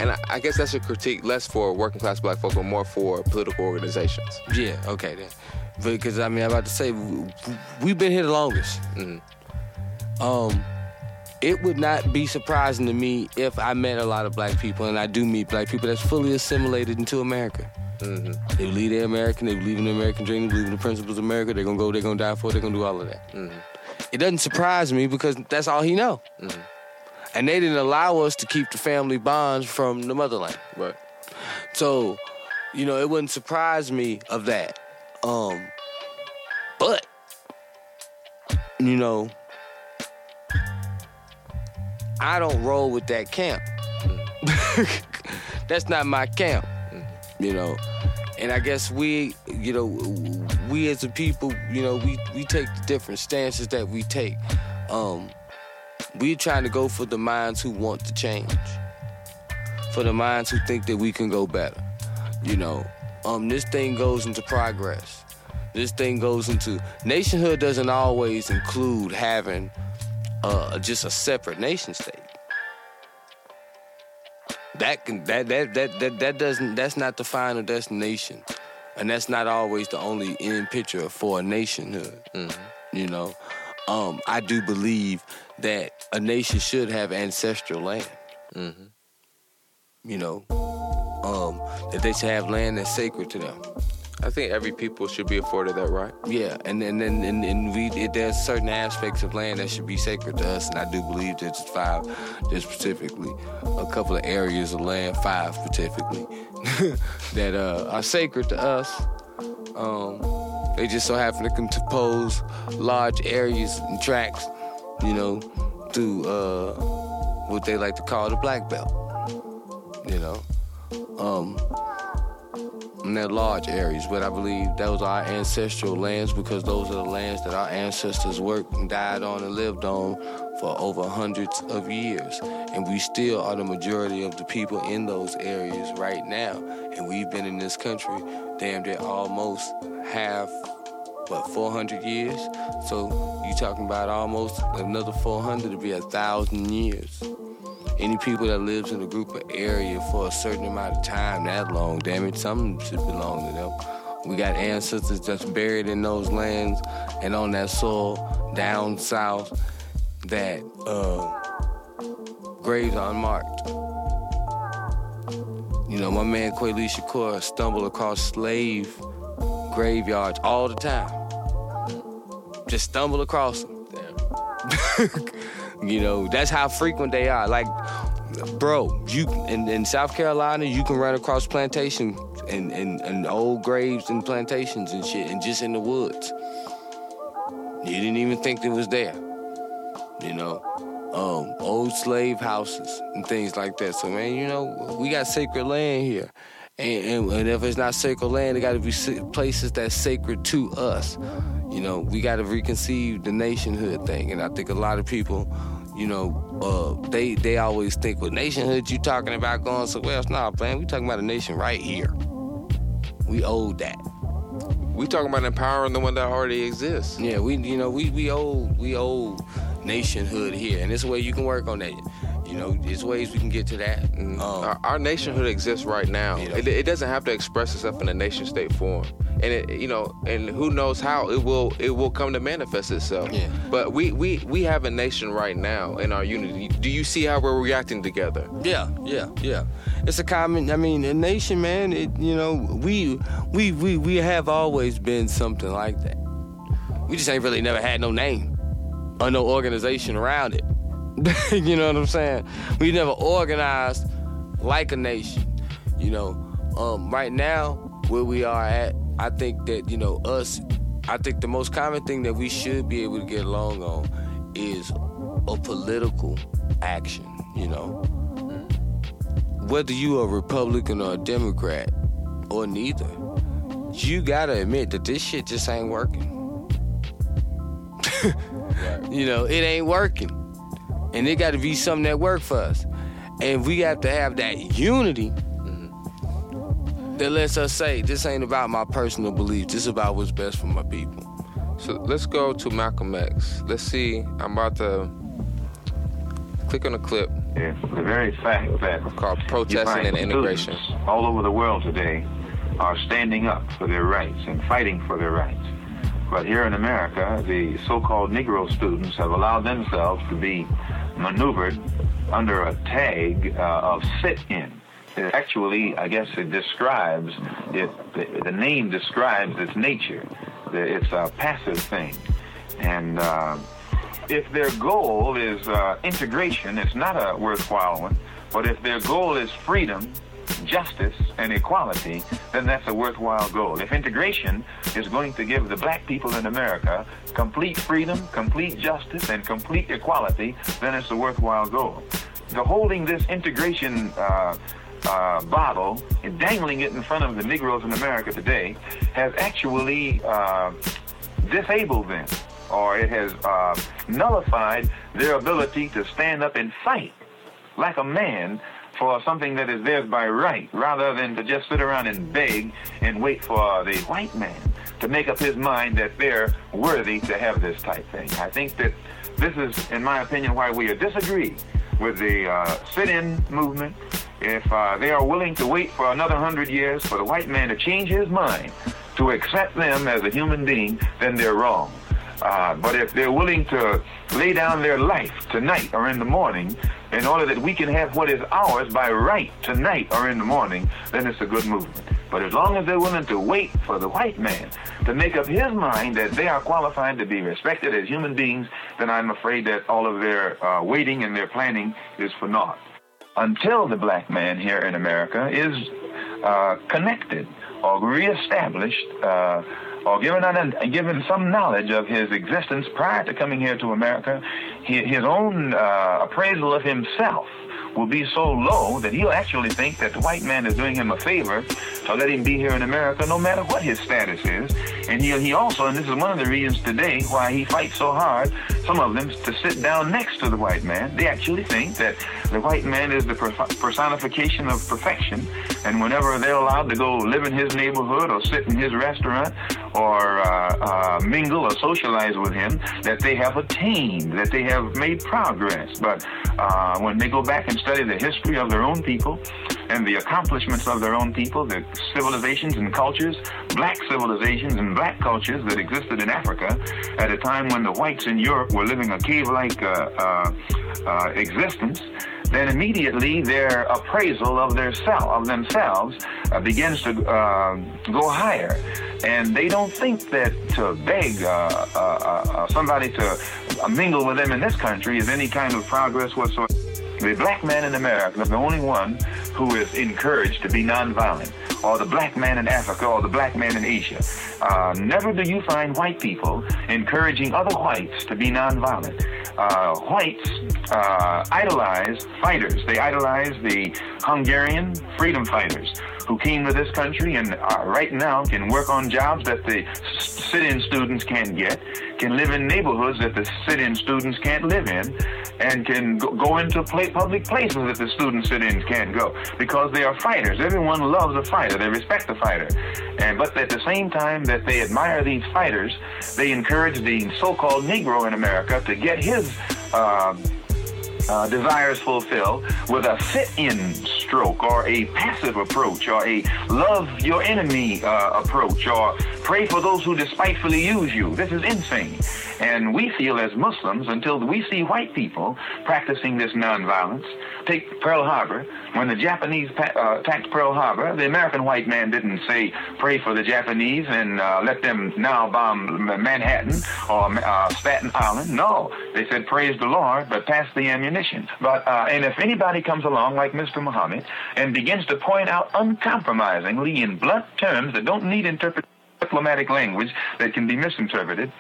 And I, I guess that's a critique less for working class black folk, but more for political organizations. Yeah, okay then. Because I mean, I'm about to say we've been here the longest. Um, it would not be surprising to me if I met a lot of black people, and I do meet black people that's fully assimilated into America. They believe they're American. They believe in the American dream. They believe in the principles of America. They're gonna go. They're gonna die for it. They're gonna do all of that. It doesn't surprise me because that's all he know. And they didn't allow us to keep the family bonds from the motherland. Right. So, you know, it wouldn't surprise me of that. Um, but you know, I don't roll with that camp. That's not my camp. You know, and I guess we, you know, we as a people, you know, we we take the different stances that we take. Um, we're trying to go for the minds who want to change for the minds who think that we can go better. You know, um, this thing goes into progress. This thing goes into nationhood doesn't always include having uh, just a separate nation state. That can that that that that that doesn't that's not the final destination, and that's not always the only end picture for a nationhood. You know, um, I do believe that a nation should have ancestral land. You know, um, that they should have land that's sacred to them. I think every people should be afforded that right. Yeah, and and and, and, and we there's certain aspects of land that should be sacred to us, and I do believe there's five, there's specifically a couple of areas of land, five specifically, that uh, are sacred to us. Um, they just so happen to compose large areas and tracts, you know, through uh, what they like to call the black belt. You know, um, and they're large areas, but I believe those are our ancestral lands because those are the lands that our ancestors worked and died on and lived on for over hundreds of years. And we still are the majority of the people in those areas right now. And we've been in this country damn near almost half, what, 400 years? So you talking about almost another 400 to be a thousand years. Any people that lives in a group of area for a certain amount of time, that long, damn it, something should belong to them. We got ancestors that's buried in those lands and on that soil down south that uh, graves are unmarked. You know, my man Quaylee Shakur stumbled across slave graveyards all the time. Just stumbled across them. You know, that's how frequent they are. Like, bro, you in, in South Carolina, you can run across plantation and, and, and old graves and plantations and shit, and just in the woods. You didn't even think it was there. You know, um, old slave houses and things like that. So, man, you know, we got sacred land here. And, and, and if it's not sacred land, it got to be places that's sacred to us. You know, we got to reconceive the nationhood thing. And I think a lot of people, you know, uh, they they always think, well, nationhood, you talking about going somewhere else. Nah, man, we talking about a nation right here. We owe that. We talking about empowering the one that already exists. Yeah, we you know we we owe we owe nationhood here, and a way you can work on that. You know, there's ways we can get to that. Um, our, our nationhood exists right now. You know. It, it doesn't have to express itself in a nation state form, and it, you know, and who knows how it will it will come to manifest itself. Yeah. But we we we have a nation right now in our unity. Do you see how we're reacting together? Yeah, yeah, yeah. It's a common. I mean, a nation, man. It you know we we we we have always been something like that. We just ain't really never had no name or no organization around it. you know what I'm saying? We never organized like a nation. You know, um, right now where we are at, I think that you know us. I think the most common thing that we should be able to get along on is a political action. You know, whether you a Republican or a Democrat or neither, you gotta admit that this shit just ain't working. You know, it ain't working. And it gotta be something that work for us. And we have to have that unity that lets us say, this ain't about my personal beliefs, this is about what's best for my people. So let's go to Malcolm X. Let's see. I'm about to click on a clip If the very fact that called "Protesting and Integration." all over the world today are standing up for their rights and fighting for their rights. But here in America, the so-called Negro students have allowed themselves to be maneuvered under a tag uh, of sit-in. It actually, I guess it describes it. The, the name describes its nature. It's a passive thing, and. Uh, if their goal is uh, integration, it's not a worthwhile one. But if their goal is freedom, justice, and equality, then that's a worthwhile goal. If integration is going to give the black people in America complete freedom, complete justice, and complete equality, then it's a worthwhile goal. The holding this integration uh, uh, bottle and dangling it in front of the Negroes in America today has actually uh, disabled them, or it has uh, nullified their ability to stand up and fight like a man for something that is theirs by right, rather than to just sit around and beg and wait for the white man to make up his mind that they're worthy to have this type thing. I think that this is, in my opinion, why we disagree with the uh, sit-in movement. If uh, they are willing to wait for another hundred years for the white man to change his mind to accept them as a human being, then they're wrong. Uh, but if they're willing to lay down their life tonight or in the morning in order that we can have what is ours by right tonight or in the morning, then it's a good movement. But as long as they're willing to wait for the white man to make up his mind that they are qualified to be respected as human beings, then I'm afraid that all of their uh, waiting and their planning is for naught. Until the black man here in America is uh, connected or reestablished uh, or given, an, given some knowledge of his existence prior to coming here to America, his own uh, appraisal of himself will be so low that he'll actually think that the white man is doing him a favor to let him be here in America no matter what his status is. And he, he also, and this is one of the reasons today why he fights so hard, some of them, to sit down next to the white man. They actually think that the white man is the per- personification of perfection. And whenever they're allowed to go live in his neighborhood or sit in his restaurant or uh, uh, mingle or socialize with him, that they have attained, that they have made progress. But uh, when they go back and study the history of their own people and the accomplishments of their own people, the civilizations and cultures, black civilizations and black cultures that existed in Africa at a time when the whites in Europe were living a cave-like uh, uh, uh, existence, then immediately their appraisal of their self, of themselves uh, begins to uh, go higher, and they don't think that to beg uh, uh, uh, somebody to uh, mingle with them in this country is any kind of progress whatsoever. The black man in America is the only one who is encouraged to be nonviolent, or the black man in Africa, or the black man in Asia. Uh, never do you find white people encouraging other whites to be nonviolent. Uh, whites uh, idolize fighters. They idolize the Hungarian freedom fighters who came to this country and uh, right now can work on jobs that the sit-in students can't get, can live in neighborhoods that the sit-in students can't live in, and can go, into public places that the student sit-ins can't go because they are fighters. Everyone loves a fighter. They respect the fighter. And but at the same time that they admire these fighters, they encourage the so-called Negro in America to get his uh, uh, desires fulfilled with a sit-in stroke or a passive approach or a love your enemy uh, approach or pray for those who despitefully use you. This is insane. And we feel as Muslims until we see white people practicing this nonviolence. Take Pearl Harbor. When the Japanese pa- uh, attacked Pearl Harbor, the American white man didn't say, pray for the Japanese and uh, let them now bomb Manhattan or uh, Staten Island. No, they said, praise the Lord, but pass the ammunition. But uh, And if anybody comes along like Mr. Muhammad and begins to point out uncompromisingly in blunt terms that don't need interpretation, diplomatic language that can be misinterpreted.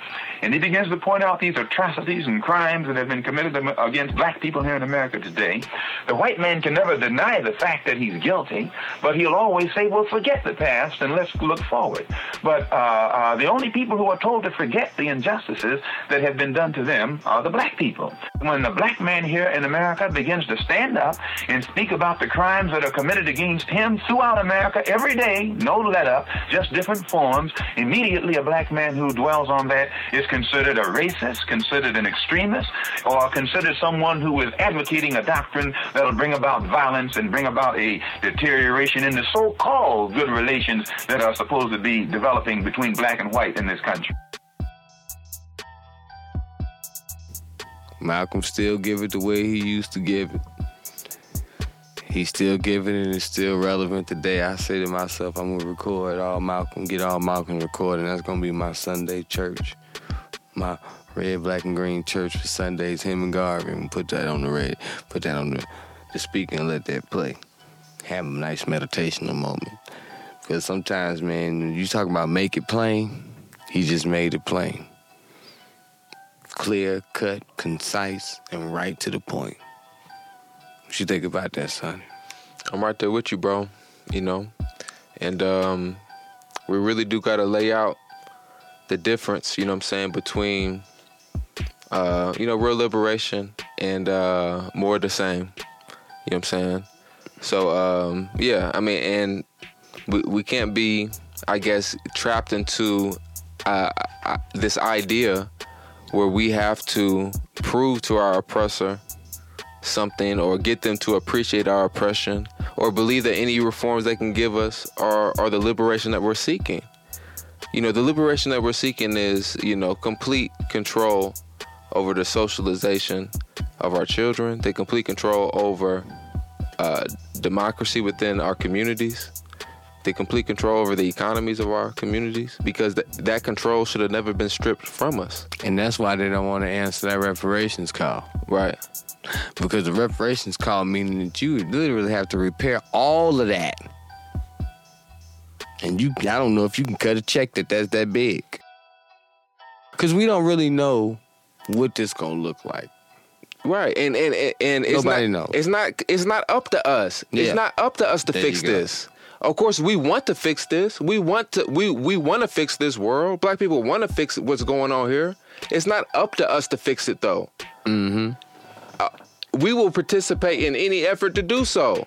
And he begins to point out these atrocities and crimes that have been committed against black people here in America today. The white man can never deny the fact that he's guilty, but he'll always say, well, forget the past and let's look forward. But uh, uh, the only people who are told to forget the injustices that have been done to them are the black people. When the black man here in America begins to stand up and speak about the crimes that are committed against him throughout America every day, no let up, just different forms, immediately a black man who dwells on that is considered a racist, considered an extremist, or considered someone who is advocating a doctrine that'll bring about violence and bring about a deterioration in the so-called good relations that are supposed to be developing between black and white in this country. Malcolm still give it the way he used to give it. He still giving it and it's still relevant today. I say to myself, I'm gonna record all Malcolm, get all Malcolm recorded. That's gonna be my Sunday church. My red, black, and green church for Sundays, him and Garvey. Put that on the red, put that on the, the speaker and let that play. Have a nice meditational moment. Because sometimes, man, you talk about make it plain, he just made it plain clear, cut, concise, and right to the point. What you think about that, son? I'm right there with you, bro. You know, and um, we really do got to lay out the difference. You know what I'm saying between uh, you know real liberation and uh, more of the same. You know what I'm saying? So um, yeah, I mean, and we we can't be, I guess, trapped into uh, uh, this idea where we have to prove to our oppressor something or get them to appreciate our oppression or believe that any reforms they can give us are, are the liberation that we're seeking. You know, the liberation that we're seeking is, you know, complete control over the socialization of our children, the complete control over uh, democracy within our communities, the complete control over the economies of our communities, because th- that control should have never been stripped from us. And that's why they don't want to answer that reparations call. Right. Because the reparations call meaning that you literally have to repair all of that. And you, I don't know if you can cut a check that that's that big. Because we don't really know what this gonna look like. Right, and and and, and it's Nobody not, knows. It's not. It's not up to us. Yeah. It's not up to us to There fix this. Of course, we want to fix this. We want to. We we want to fix this world. Black people want to fix what's going on here. It's not up to us to fix it, though. Mm-hmm. Uh, we will participate in any effort to do so.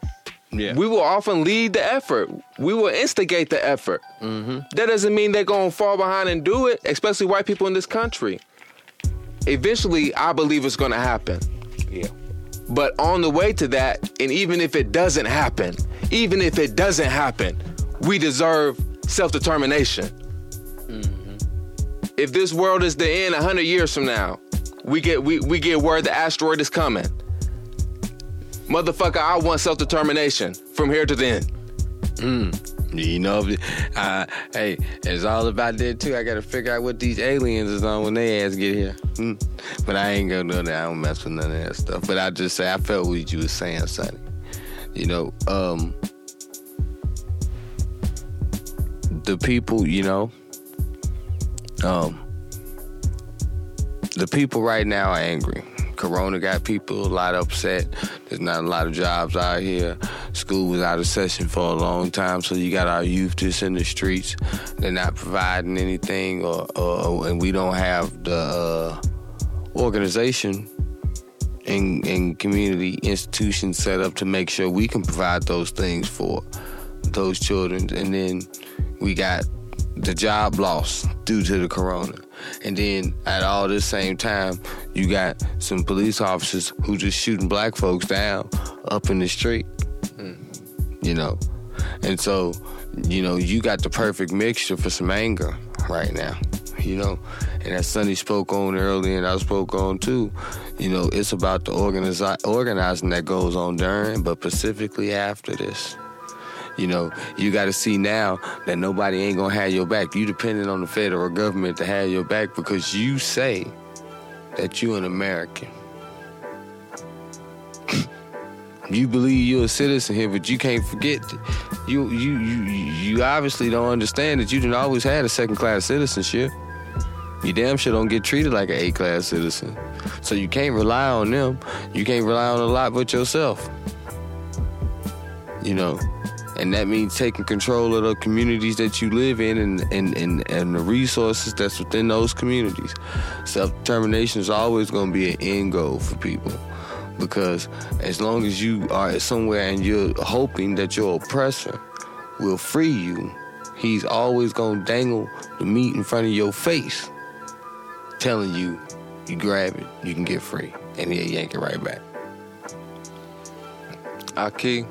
Yeah. We will often lead the effort. We will instigate the effort. Mm-hmm. That doesn't mean they're going to fall behind and do it, especially white people in this country. Eventually, I believe it's going to happen. yeah. But on the way to that, and even if it doesn't happen, even if it doesn't happen, we deserve self determination. If this world is the end 100 years from now, we get we, we get word the asteroid is coming. Motherfucker, I want self determination from here to the end. You know, uh, hey, it's all about that too. I gotta figure out what these aliens is on when they ass get here. Hmm. But I ain't gonna do that. I don't mess with none of that stuff. But I just say I felt what you was saying, Sunny. You know, um, the people, you know, um, the people right now are angry. Corona got people a lot upset. There's not a lot of jobs out here. School was out of session for a long time, so you got our youth just in the streets. They're not providing anything, or, or and we don't have the uh, organization and, and community institutions set up to make sure we can provide those things for those children. And then we got the job loss due to the corona. And then at all this same time, you got some police officers who just shooting black folks down up in the street. You know. And so, you know, you got the perfect mixture for some anger right now. You know, and as Sunny spoke on earlier, and I spoke on too. You know, it's about the organizi- organizing that goes on during, but specifically after this. You know, you got to see now that nobody ain't gonna have your back. You depending on the federal government to have your back because you say that you an American. you believe you're a citizen here, but you can't forget you you you you obviously don't understand that you didn't always had a second class citizenship. You damn sure don't get treated like an A class citizen. So you can't rely on them. You can't rely on a lot but yourself. You know. And that means taking control of the communities that you live in and, and, and, and the resources that's within those communities. Self determination is always going to be an end goal for people. Because as long as you are somewhere and you're hoping that your oppressor will free you, he's always going to dangle the meat in front of your face, telling you, you grab it, you can get free. And he'll yank it right back. Ahki,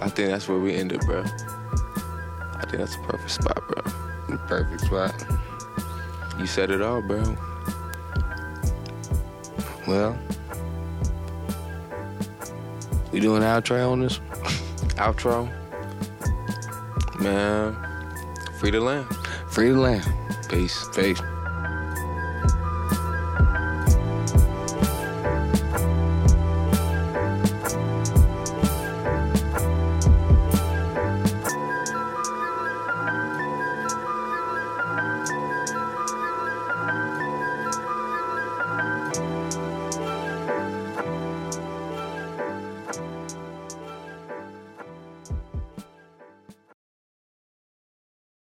I think that's where we ended, bro. I think that's the perfect spot, bro. Perfect spot. You said it all, bro. Well, we doing outro on this? Outro. Man, free the land. Free the land. Peace. Peace.